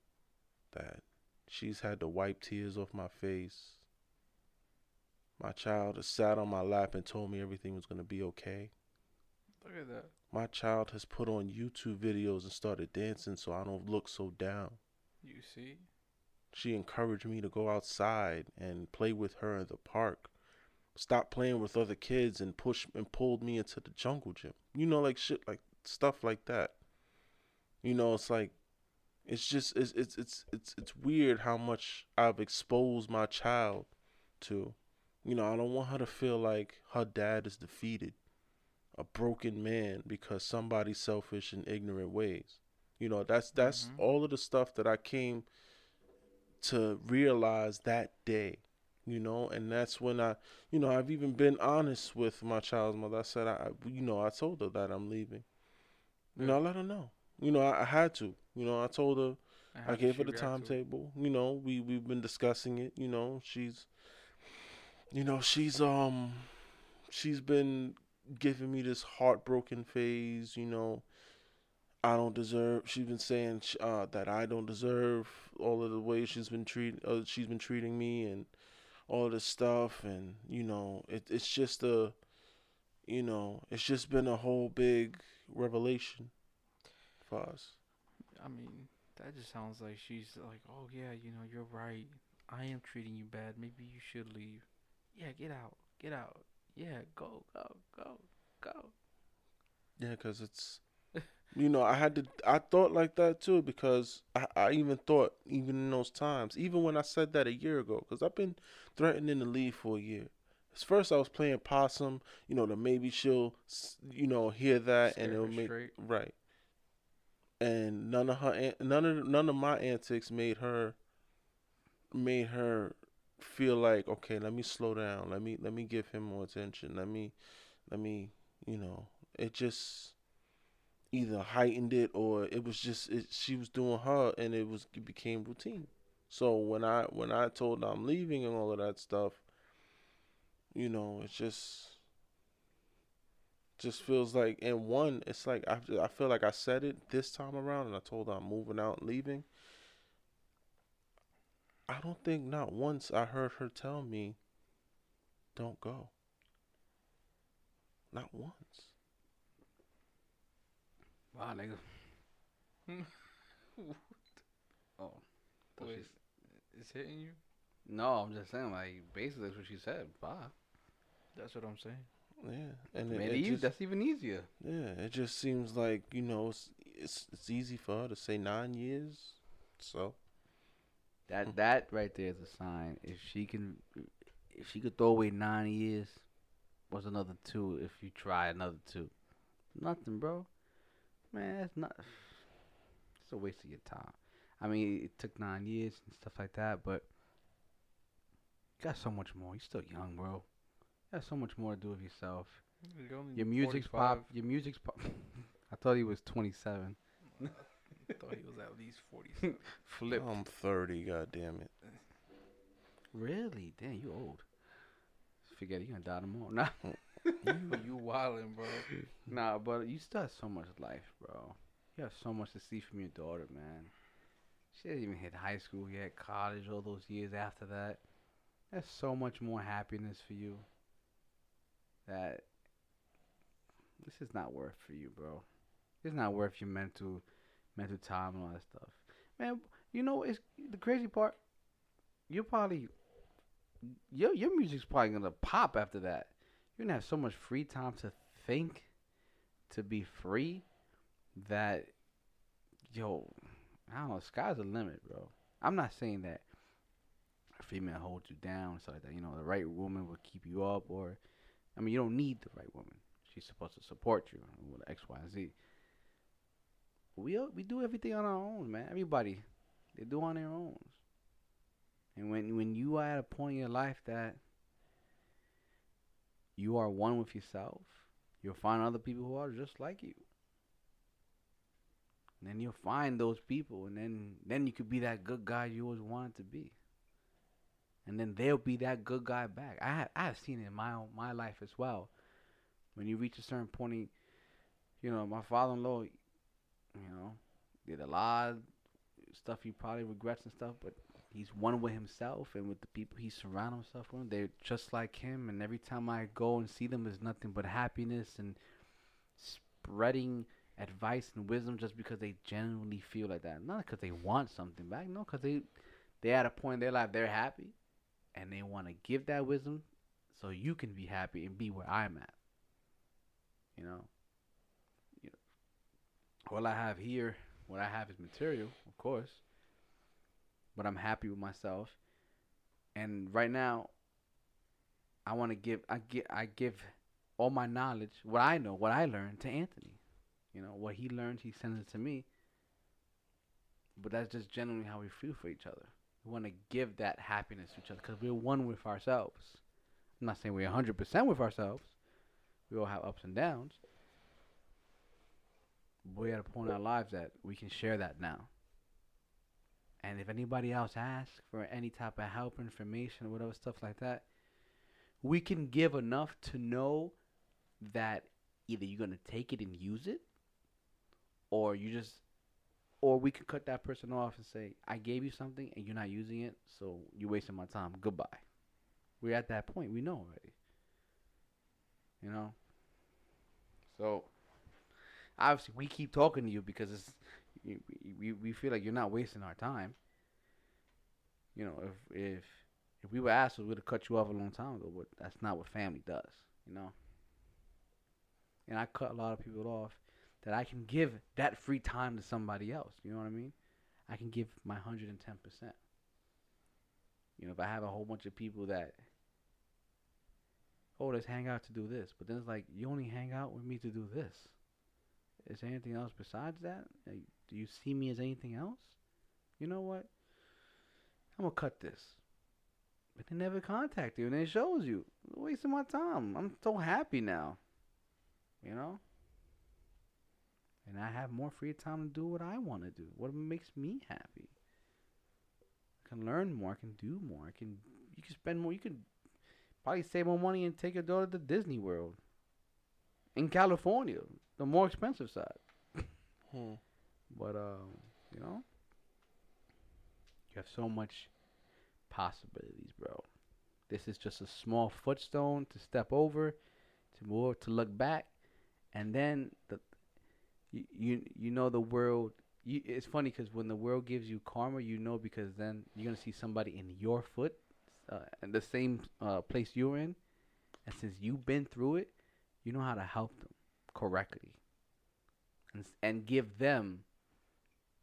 that she's had to wipe tears off my face. My child has sat on my lap and told me everything was going to be okay. Look at that. My child has put on YouTube videos and started dancing so I don't look so down. You see? She encouraged me to go outside and play with her in the park. Stop playing with other kids and push and pulled me into the jungle gym. You know, like shit, like stuff like that. You know, it's like, it's just it's it's it's it's it's weird how much I've exposed my child to. You know, I don't want her to feel like her dad is defeated, a broken man because somebody's selfish and ignorant ways. You know, that's that's Mhm. all of the stuff that I came to realize that day, you know, and that's when I, you know, I've even been honest with my child's mother. I said, I, you know, I told her that I'm leaving. You know, I let her know. You know, I, I had to. You know, I told her. I gave her the react to it? timetable. You know, we we've been discussing it. You know, she's, you know, she's um, she's been giving me this heartbroken phase. You know, I don't deserve. She's been saying uh, that I don't deserve all of the ways she's been treat. Uh, she's been treating me and all this stuff. And you know, it, it's just a, you know, it's just been a whole big revelation for us. I mean, that just sounds like she's like, oh yeah, you know, you're right. I am treating you bad. Maybe you should leave. Yeah, get out. Get out. Yeah, go, go, go, go. Yeah, because it's You know, I had to. I thought like that too because I, I even thought even in those times, even when I said that a year ago, because I've been threatening to leave for a year. At first, I was playing possum. You know, that maybe she'll, you know, hear that and it'll make straight. right. And none of her, none of none of my antics made her, made her feel like okay. Let me slow down. Let me let me give him more attention. Let me, let me, you know. It just either heightened it or it was just it, she was doing her and it was it became routine. So when I when I told her I'm leaving and all of that stuff, you know, it's just just feels like and one it's like I I feel like I said it this time around and I told her I'm moving out and leaving. I don't think not once I heard her tell me don't go. Not once. Wow, nigga. oh. thought Wait, she's- it's hitting you. No, I'm just saying, like, basically that's what she said. Bye. That's what I'm saying. Yeah, and it, it you, just- that's even easier. Yeah, it just seems like you know it's it's, it's easy for her to say nine years. So That Hmm. that right there is a sign. If she can, if she could throw away nine years, what's another two? If you try another two, nothing, bro. Man, that's not. It's a waste of your time. I mean, it took nine years and stuff like that, but you got so much more. You're still young, bro. You got so much more to do with yourself. Your music's 45. pop. Your music's pop. I thought he was 27. I thought he was at least 40. Flip. I'm thirty. God damn it. Really? Damn, you old. Forget it, you gonna die tomorrow. Nah, you wildin', bro. nah, but you still have so much life, bro. You have so much to see from your daughter, man. She hasn't even hit high school yet, college, all those years after that. There's so much more happiness for you that this is not worth for you, bro. It's not worth your mental mental time and all that stuff. Man, you know it's the crazy part. You're probably your your music's probably gonna pop after that. You're gonna have so much free time to think, to be free, that yo, I don't know, sky's the limit, bro. I'm not saying that a female holds you down stuff like that. You know, the right woman will keep you up, or I mean, you don't need the right woman. She's supposed to support you with X, Y, and Z. We uh, we do everything on our own, man. Everybody, they do on their own. And when when you are at a point in your life that you are one with yourself, you'll find other people who are just like you. And then you'll find those people, and then then you could be that good guy you always wanted to be. And then they'll be that good guy back. I have, I have seen it in my my life as well. When you reach a certain point, you know, my father-in-law, you know, did a lot of stuff he probably regrets and stuff, but he's one with himself and with the people he surrounded himself with. They're just like him, and every time I go and see them, there's nothing but happiness and spreading advice and wisdom just because they genuinely feel like that. Not because they want something back, no, because they they're at a point in their life they're happy, and they want to give that wisdom so you can be happy and be where I'm at. You know. All I have here, what I have is material, of course but I'm happy with myself. And right now, I want to give I give I give all my knowledge, what I know, what I learned to Anthony. You know, what he learns, he sends it to me. But that's just generally how we feel for each other. We want to give that happiness to each other because we're one with ourselves. I'm not saying we're 100% with ourselves. We all have ups and downs. We're at a point in our lives that we can share that now. And if anybody else asks for any type of help, information, or whatever stuff like that, we can give enough to know that either you're gonna take it and use it, or you just, or we can cut that person off and say, "I gave you something and you're not using it, so you're wasting my time. Goodbye." We're at that point. We know already. You know. So obviously, we keep talking to you because it's we, we, feel like you're not wasting our time. You know, if if if we were assholes, we'd have cut you off a long time ago. But that's not what family does, you know. And I cut a lot of people off that I can give that free time to somebody else. You know what I mean? I can give my 110%. You know, if I have a whole bunch of people that, oh, let's hang out to do this, but then it's like, you only hang out with me to do this. Is there anything else besides that? Like, do you see me as anything else? You know what? I'm gonna cut this. But they never contact you, and it shows you. Wasting my time. I'm so happy now. You know? And I have more free time to do what I want to do. What makes me happy. I can learn more. I can do more. I can. You can spend more. You can probably save more money and take your daughter to Disney World. In California, the more expensive side. Hmm. But um, you know, you have so much possibilities, bro. This is just a small footstone to step over, to move, to look back, and then the you you, you know the world. You, it's funny because when the world gives you karma, you know because then you're gonna see somebody in your foot, uh, in the same uh, place you're in, and since you've been through it, you know how to help them correctly, and and give them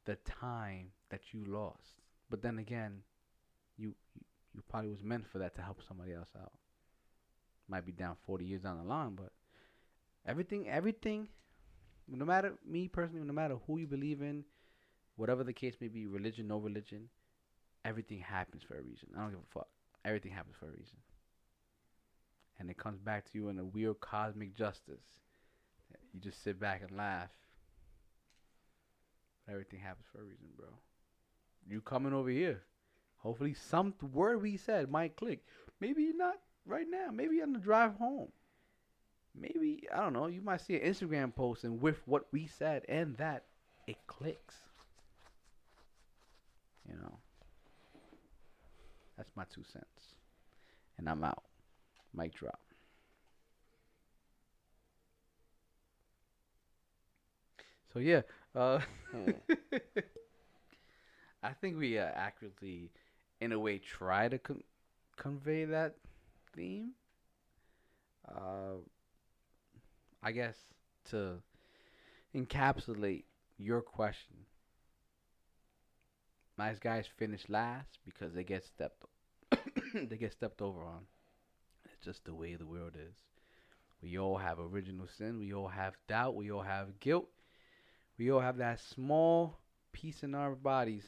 the time that you lost. But then again, you you- probably was meant for that to help somebody else out. Might be down 40 years down the line, but everything everything no matter me personally, no matter who you believe in, whatever the case may be, religion, no religion, everything happens for a reason. I don't give a fuck. Everything happens for a reason. And it comes back to you in a weird cosmic justice. You just sit back and laugh. But Everything happens for a reason, bro. You coming over here. Hopefully some word we said might click. Maybe not right now. Maybe on the drive home. Maybe I don't know. You might see an Instagram post and with what we said and that, it clicks. You know. That's my two cents. And I'm out. Mic drop. So yeah, uh. I think we uh, accurately, in a way, try to con- convey that theme. Uh, I guess to encapsulate your question, nice guys finish last because they get stepped, they get stepped over on. It's just the way the world is. We all have original sin. We all have doubt. We all have guilt. We all have that small piece in our bodies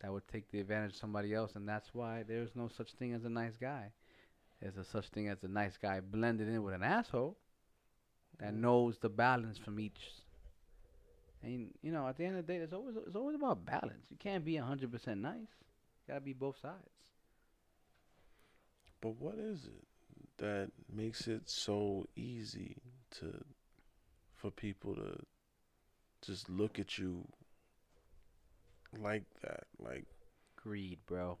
that would take the advantage of somebody else, and that's why there's no such thing as a nice guy. There's a such thing as a nice guy blended in with an asshole that mm. knows the balance from each. And you know, at the end of the day, it's always it's always about balance. You can't be hundred percent nice. You gotta be both sides. But what is it that makes it so easy to for people to just look at you like that? Like Greed, bro.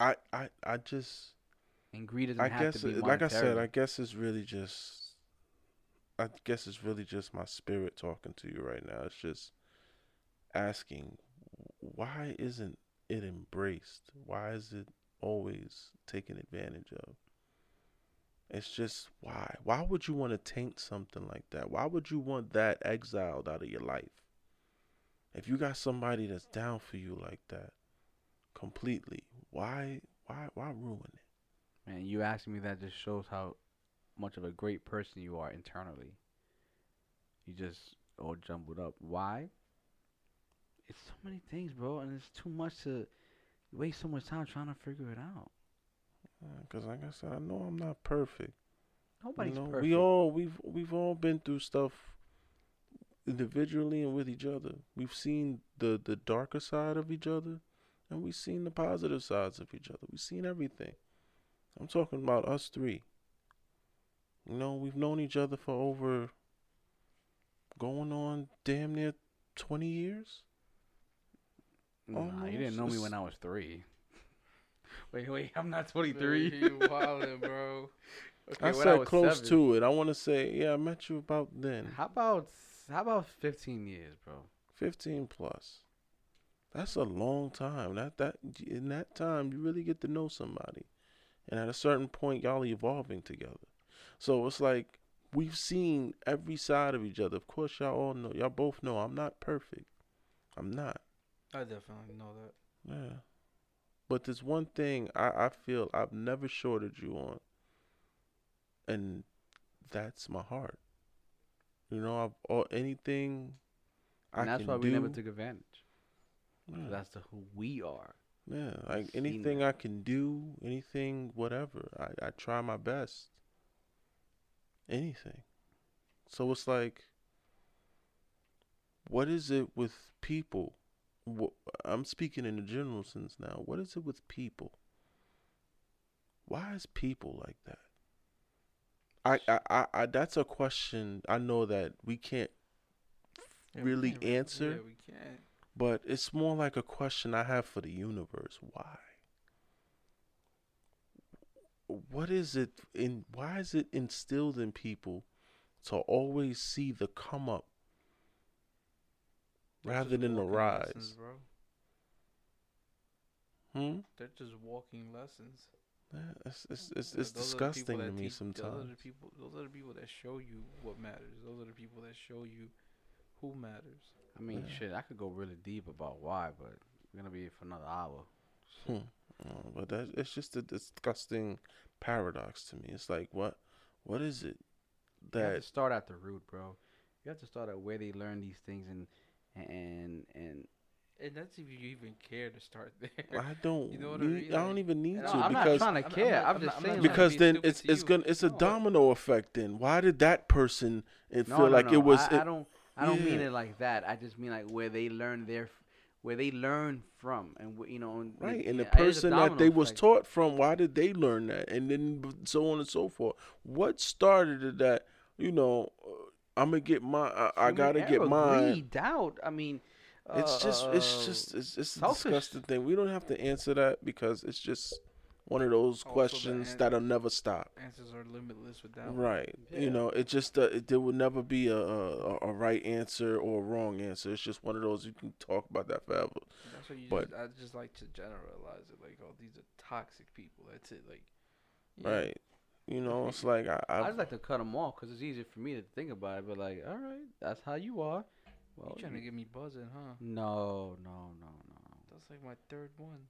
I I I just And greed doesn't I have guess to be it- like I said, I guess it's really just I guess it's really just my spirit talking to you right now. It's just asking why isn't it embraced? Why is it always taken advantage of? It's just why? Why would you want to taint something like that? Why would you want that exiled out of your life? If you got somebody that's down for you like that completely, why why why ruin it? Man, you asking me that just shows how much of a great person you are internally. You just all jumbled up. Why? It's so many things, bro, and it's too much to waste so much time trying to figure it out. Uh, because like I said, I know I'm not perfect. Nobody's you know, perfect. we all we've we've all been through stuff individually and with each other. We've seen the the darker side of each other, and we've seen the positive sides of each other. We've seen everything. I'm talking about us three. You know, we've known each other for over going on damn near twenty years. Nah, you didn't know me when I was three. wait, wait, I'm not 23. You wildin', bro. Okay, I said was close seven. to it. I want to say, yeah, I met you about then. How about how about 15 years, bro? 15 plus. That's a long time. That that in that time you really get to know somebody. And at a certain point y'all evolving together. So it's like we've seen every side of each other. Of course, y'all all know. Y'all both know I'm not perfect. I'm not. I definitely know that. Yeah. But there's one thing I, I feel I've never shorted you on, and that's my heart. You know, I've all anything I that's why we do. never took advantage. yeah, That's the who we are. yeah, like anything that. I can do, anything, whatever. I, I try my best. Anything. So it's like, what is it with people? I'm speaking in a general sense now. What is it with people? Why is people like that? I, I, I, I that's a question I know that we can't Yeah, we really can't answer, Yeah, we can't. but it's more like a question I have for the universe. Why? What is it in why is it instilled in people to always see the come up rather than the rise? lessons, bro. Hmm? They're just walking lessons. Yeah, It's it's it's, it's those are the disgusting to that me teach- Those are sometimes. the people. Those are the people that show you what matters. Those are the people that show you who matters. I mean, Yeah. shit, I could go really deep about why, but we're gonna be here for another hour. Hmm. Uh, but that it's just a disgusting paradox to me. It's like what what is it You have to that start at the root, bro. You have to start at where they learn these things and and and And that's if you even care to start there. I don't You know what I need, mean? I don't even need No, to I'm not because trying to I'm- I'm care. I'm, I'm just not- saying. not like, trying because then it's to it's gonna it's a No. domino effect. Then why did that person it no, feel no, like no, it was? I, it- I don't. I don't mean it like that. I just mean like where they learn their, where they learn from, and you know, and it- Right, and the yeah, it is a person that domino they was taught from, why did they learn that, and then so on and so forth. What started that you know? I'm gonna get my. I, I gotta get error, mine. Greed, doubt. I mean, It's just, it's uh, just, it's just a selfish. disgusting thing. We don't have to answer that because it's just one of those Also, the questions an- that'll never stop. Answers are limitless without. one. Right. Yeah. You know, it just uh, it, there will never be a, a a right answer or a wrong answer. It's just one of those you can talk about that forever. That's what you. But- just, I just like to generalize it. Like, oh, these are toxic people. That's it. Like, yeah. Right. You know, it's like I, I I just like to cut them off because it's easier for me to think about it. But like, all right, that's how you are. Well, you trying to get me buzzing, huh? no, no, no, no. That's like my third one.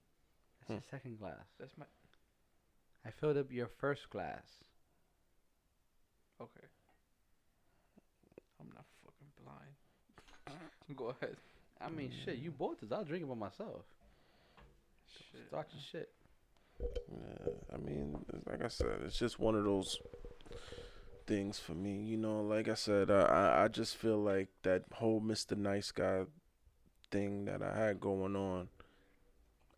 That's your hmm. second glass. That's my I filled up your first glass. okay. I'm not fucking blind. Go ahead. I mean, shit, you mm. bought this. I'll drink it by myself. Shit. Start your shit. Yeah, I mean, like I said, it's just one of those things for me. You know, like I said, I I, just feel like that whole Mr. Nice Guy thing that I had going on.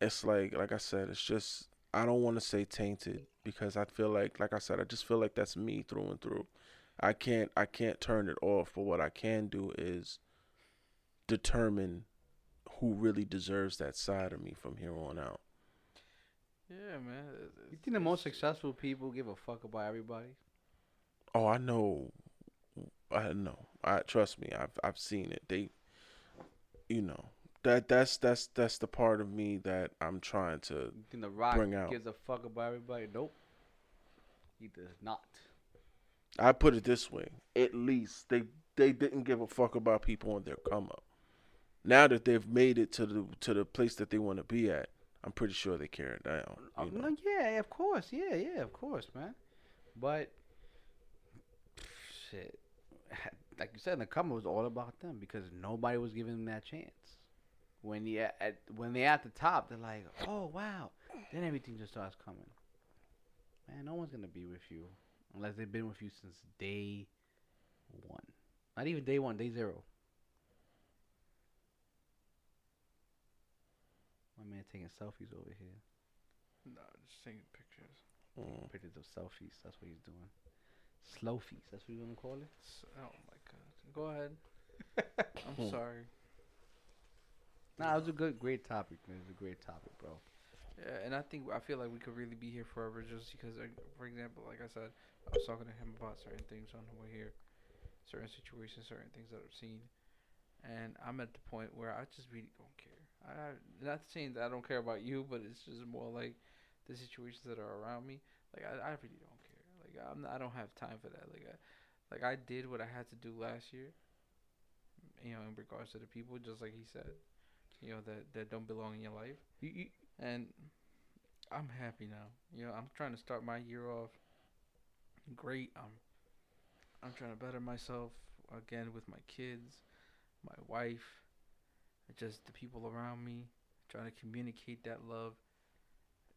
It's like, like I said, it's just I don't want to say tainted because I feel like, like I said, I just feel like that's me through and through. I can't I can't turn it off, but what I can do is determine who really deserves that side of me from here on out. Yeah, man. it- You think the most successful people give a fuck about everybody? Oh, I know. I know. I trust me. I've I've seen it. They, you know, that that's that's that's the part of me that I'm trying to. You think The Rock Bring out. gives a fuck about everybody? Nope. He does not. I put it this way: at least they they didn't give a fuck about people on their come up. Now that they've made it to the to the place that they want to be at, I'm pretty sure they it down. Oh, you know? Uh, no, yeah, of course, yeah, yeah, of course, man. But shit, like you said, the come was all about them because nobody was giving them that chance. When you at, at when they at the top, they're like, oh wow. Then everything just starts coming. Man, no one's gonna be with you unless they've been with you since day one. Not even day one, day zero. My man taking selfies over here. Nah, just taking pictures. Mm. Pictures of selfies. That's what he's doing. Slofies. That's what you gonna call it. S- Oh my god. Go ahead. I'm sorry. Nah, it was a good, great topic. Man. It was a great topic, bro. Yeah, and I think I feel like we could really be here forever just because, like, for example, like I said, I was talking to him about certain things on the way here, certain situations, certain things that I've seen, and I'm at the point where I just really don't care. I not saying that I don't care about you, but it's just more like the situations that are around me. Like I, I really don't care. Like I'm, not, I don't have time for that. Like I, like I did what I had to do last year. You know, in regards to the people, just like he said, you know that that don't belong in your life, and I'm happy now. You know, I'm trying to start my year off great. I'm I'm trying to better myself again with my kids, my wife, just the people around me. Trying to communicate that love.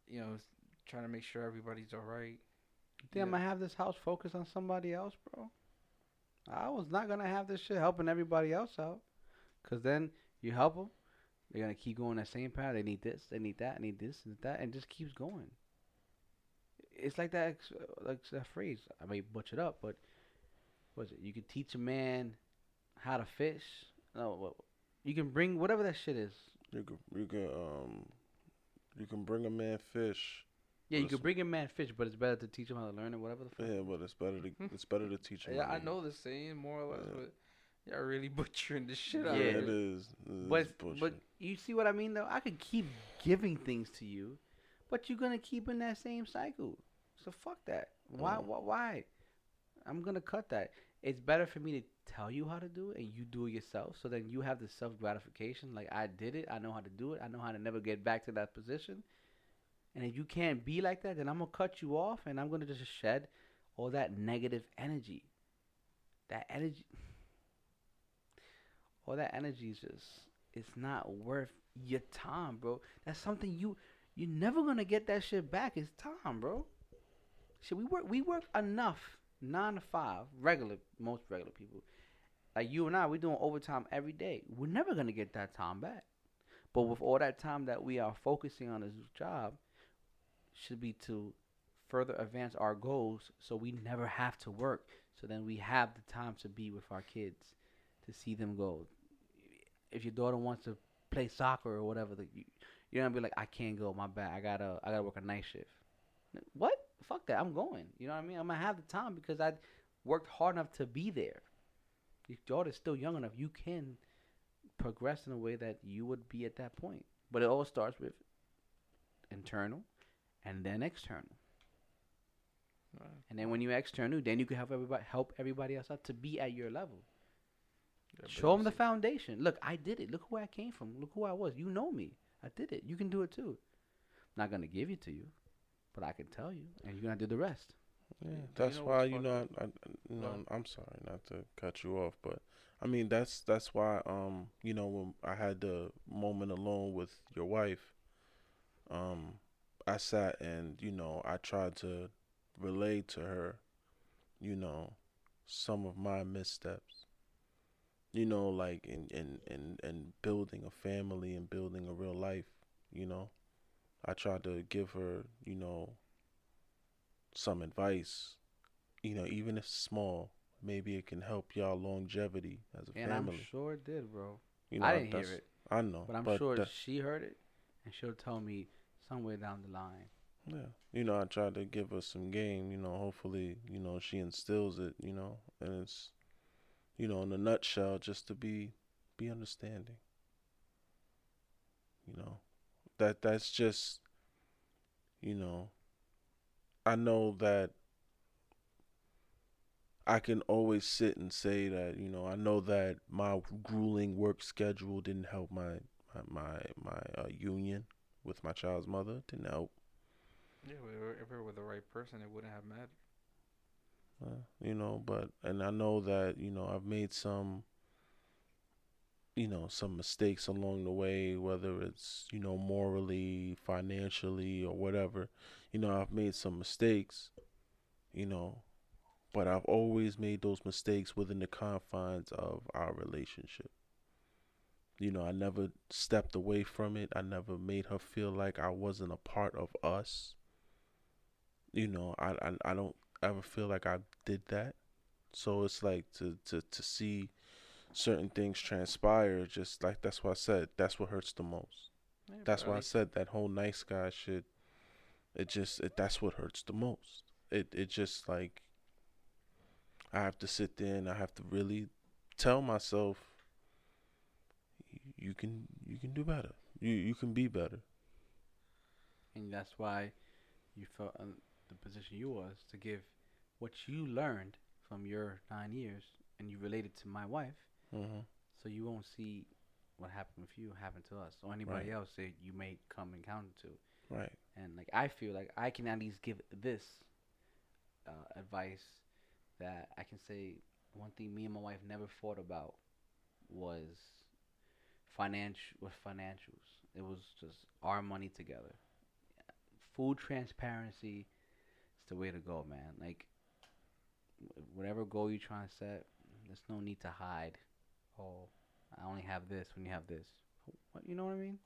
You know, trying to make sure everybody's all right. Damn, Yeah. gonna have this house focused on somebody else, bro? I was not gonna have this shit helping everybody else out, cause then you help them, they're gonna keep going that same path. They need this, they need that, they need this, and that, and just keeps going. It's like that, ex- like that phrase. I may butcher it up, but was it? You can teach a man how to fish. No, what? You can bring whatever that shit is. You can you can um you can bring a man fish. Yeah, you can bring a man fish, but it's better to teach him how to learn it. Whatever the fuck. Yeah, but it's better to it's better to teach him. Yeah, I know the saying more or less, Yeah. but y'all really butchering the shit Yeah, out Yeah. of it it. is. It But is but you see what I mean though? I could keep giving things to you, but you're gonna keep in that same cycle. So fuck that. Why Mm. why why? I'm gonna cut that. It's better for me to tell you how to do it and you do it yourself. So then you have the self gratification. Like I did it. I know how to do it. I know how to never get back to that position. And if you can't be like that, then I'm gonna cut you off and I'm gonna just shed all that negative energy. That energy all that energy is just it's not worth your time, bro. That's something you you're never gonna get that shit back. It's time, bro. Shit, we work we work enough nine to five, regular most regular people. Like you and I, we're doing overtime every day. We're never gonna get that time back. But with all that time that we are focusing on this job, should be to further advance our goals so we never have to work. So then we have the time to be with our kids, to see them go. If your daughter wants to play soccer or whatever, the, you, you're gonna be like, I can't go, my bad. I gotta, I gotta work a night shift. What? Fuck that. I'm going. You know what I mean? I'm gonna have the time because I worked hard enough to be there. Your daughter's still young enough. You can progress in a way that you would be at that point. But it all starts with internal and then external. Right. And then when you're external, then you can help everybody help everybody else out to be at your level. Yeah, Show them the foundation. Look, I did it. Look where I came from. Look who I was. You know me. I did it. You can do it too. I'm not gonna give it to you, but I can tell you, and you're gonna do the rest. Yeah, you that's know why you know. I, I, you ahead. I'm sorry not to cut you off, but I mean that's that's why um you know when I had the moment alone with your wife, um, I sat and you know I tried to relay to her, you know, some of my missteps. You know, like in in in in building a family and building a real life. You know, I tried to give her, you know, some advice, you know, even if small, maybe it can help y'all longevity as a And family. I'm sure it did, bro. you know, I didn't hear it, I know, but I'm sure that- she heard it, and she'll tell me somewhere down the line. yeah, you know, I tried to give her some game. You know, hopefully, you know, she instills it. You know, and it's, you know, in a nutshell, just to be, be understanding. You know, that that's just, you know, I know that I can always sit and say that, you know, I know that my grueling work schedule didn't help my my my, my uh, union with my child's mother. Didn't help. Yeah, if it were the right person, it wouldn't have mattered. Uh, you know, but and I know that you know I've made some, you know, some mistakes along the way, whether it's you know morally, financially, or whatever. You know, I've made some mistakes. You know, but I've always made those mistakes within the confines of our relationship. You know, I never stepped away from it. I never made her feel like I wasn't a part of us. You know, I I, I don't ever feel like I did that. So it's like to, to, to see certain things transpire, just like that's what I said, that's what hurts the most. Yeah, That's why I said that whole nice guy shit. It just it, that's what hurts the most. It it just like I have to sit there and I have to really tell myself you can you can do better. You you can be better. and that's why you felt in the position you was to give what you learned from your nine years, and you related to my wife, Mm-hmm. so you won't see what happened with you happen to us or anybody Right. else that you may come encounter to. Right. And like I feel like I can at least give this uh, advice that I can say one thing me and my wife never fought about was financial with financials. It was just our money together. Full transparency is the way to go, man. Like whatever goal you're trying to set, there's no need to hide. Oh, I only have this when you have this. What you know what I mean?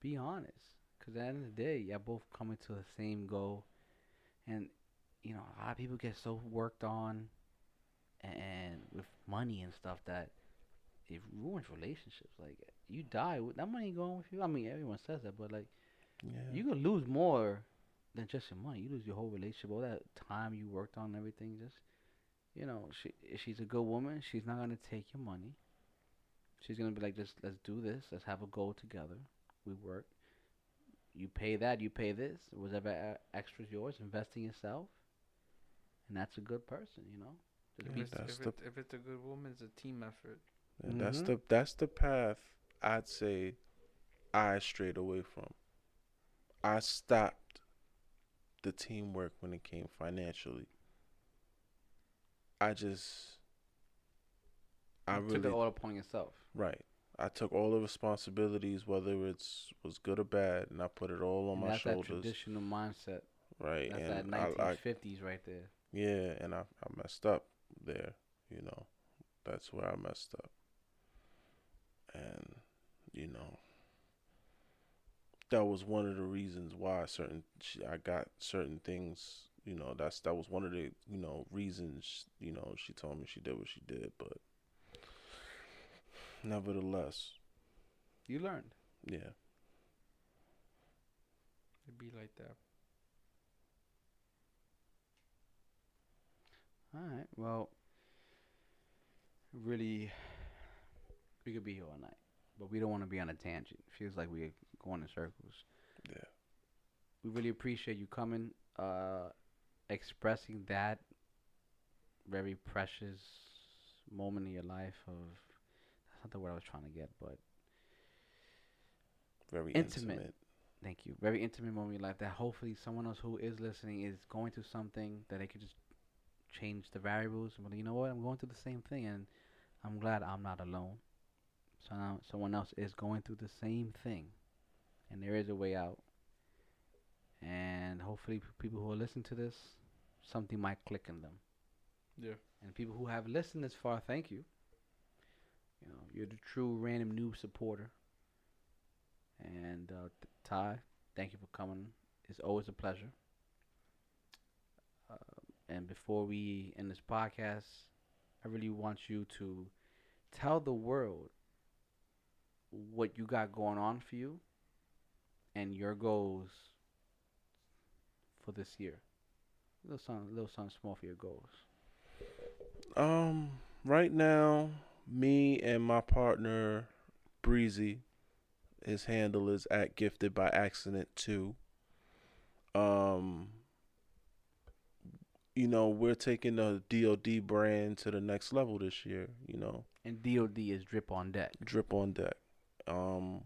Be honest. Cause at the end of the day, y'all both coming to the same goal, and you know a lot of people get so worked on, and with money and stuff that it ruins relationships. Like you die, with that money going with you. I mean, everyone says that, but like Yeah. you could lose more than just your money. You lose your whole relationship, all that time you worked on, everything. Just you know, she she's a good woman. She's not gonna take your money. She's gonna be like, just let's do this. Let's have a goal together. We work. You pay that. You pay this. Whatever extra's yours. Invest in yourself. And that's a good person, you know. Just If be it's, if, it, if it's a good woman, it's a team effort. And that's Mhm. the that's the path I'd say I strayed away from. I stopped the teamwork when it came financially. I just I really took it all upon yourself. right. I took all the responsibilities, whether it's was good or bad, and I put it all on And my that's that shoulders. traditional mindset. Right, That's that and I, I 1950s right there. yeah, and I I messed up there. You know, that's where I messed up. And you know, that was one of the reasons why certain I got certain things. You know, that's that was one of the you know reasons. You know, she told me she did what she did, but nevertheless, You learned. yeah, It'd be like that. All right. Well, really, we could be here all night, but we don't want to be on a tangent. Feels like we're going in circles. yeah, We really appreciate you coming, uh, expressing that very precious moment in your life. Of not the word I was trying to get, but very Intimate. intimate. thank you. Very intimate moment in your life that hopefully someone else who is listening is going through something that they could just change the variables. and be like, you know what? I'm going through the same thing, and I'm glad I'm not alone. So now someone else is going through the same thing, and there is a way out. And hopefully, p- people who are listening to this, something might click in them. Yeah. And people who have listened this far, thank you. You know, you're the true random noob supporter. And uh, Ty, thank you for coming. It's always a pleasure. Uh, and before we end this podcast, I really want you to tell the world what you got going on for you and your goals for this year. A little something, little something small for your goals. Um, right now, me and my partner, Breezy, his handle is at Gifted by Accident Two. Um, you know, we're taking the DoD brand to the next level this year. You know, And DOD is drip on deck. drip on deck. Um,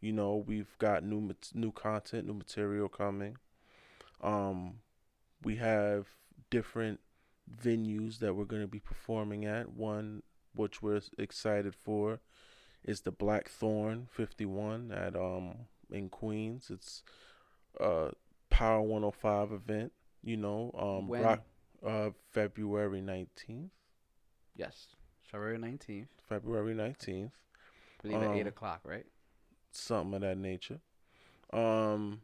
you know, we've got new new content, new material coming. Um, we have different venues that we're going to be performing at. One which we're excited for is the Blackthorn 51 at um in Queens. It's a Power 105 event, you know, um When? rock uh February 19th. Yes. February 19th. February 19th. I believe at 8 Um, o'clock, right? something of that nature. Um,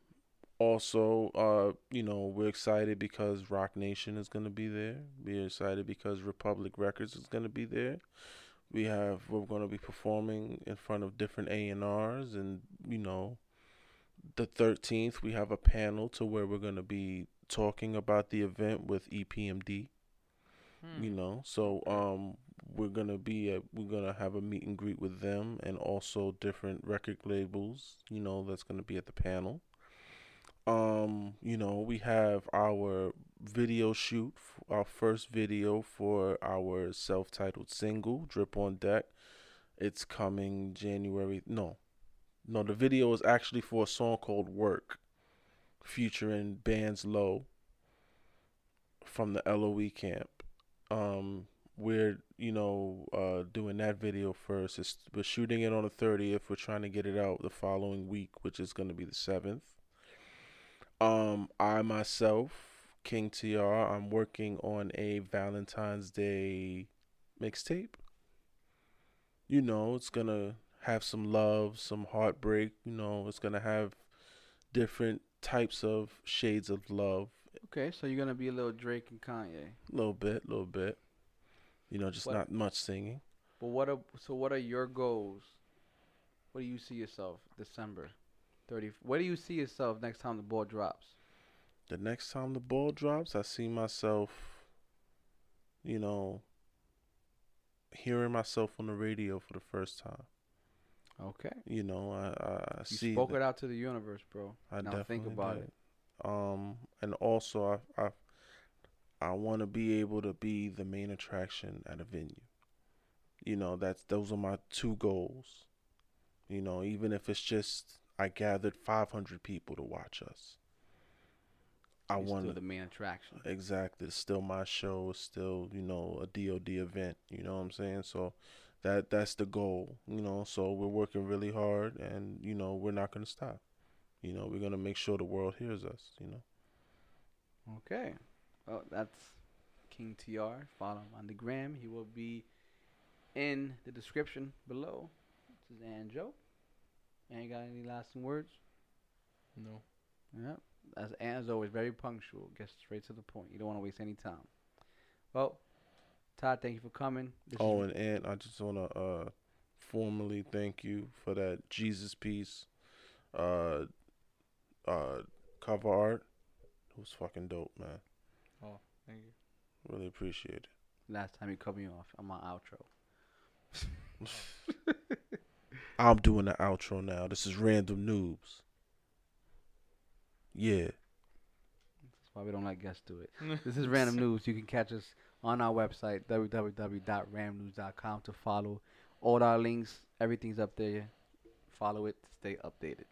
also, uh, you know, we're excited because Roc Nation is going to be there. We're excited because Republic Records is going to be there. We have we're going to be performing in front of different A and R's, and you know, the thirteenth we have a panel to where we're going to be talking about the event with EPMD Hmm. you know so um we're gonna be a, we're gonna have a meet and greet with them and also different record labels you know that's gonna be at the panel Um, you know, we have our video shoot, our first video for our self-titled single, "Drip on Deck." It's coming January. No, no, the video is actually for a song called "Work," featuring Bands Low from the LOE camp. Um, we're you know uh doing that video first. It's, we're shooting it on the thirtieth. We're trying to get it out the following week, which is going to be the seventh. Um, I myself, King TR, I'm working on a Valentine's Day mixtape. You know, it's gonna have some love, some heartbreak. You know, it's gonna have different types of shades of love. Okay, so you're gonna be a little Drake and Kanye. A little bit, a little bit. You know, just What- not much singing. But what are so what are your goals? What do you see yourself December 30? Where do you see yourself next time the ball drops? The next time the ball drops, I see myself, you know, hearing myself on the radio for the first time. Okay. You know, I, I You see. spoke that- it out to the universe, bro. I now definitely think about did. it. Um, and also I I I want to be able to be the main attraction at a venue. You know, that's those are my two goals. You know, even if it's just I gathered 500 people to watch us. I You're want the main attraction. Exactly. It's still my show. It's still, you know, a DOD event. You know what I'm saying? So that that's the goal, you know. So we're working really hard and, you know, we're not gonna stop. You know, we're gonna make sure the world hears us, you know. Okay. Well, that's King TR. Follow him on the gram. He will be in the description below. This is Anjo. Ain't got any lasting words? No. Yeah. As as always, very punctual. Gets straight to the point. You don't want to waste any time. Well, Todd, thank you for coming. This Oh, and, and I just wanna uh formally thank you for that Jesus piece uh uh cover art. It was fucking dope, man. Oh, thank you. Really appreciate it. last time you cut me off on my outro. I'm doing the outro now. This is Random Noobs. Yeah. That's why we don't let guests do it. This is Random Noobs. You can catch us on our website, www.ramnews.com, to follow all our links. Everything's up there. Follow it. Stay updated.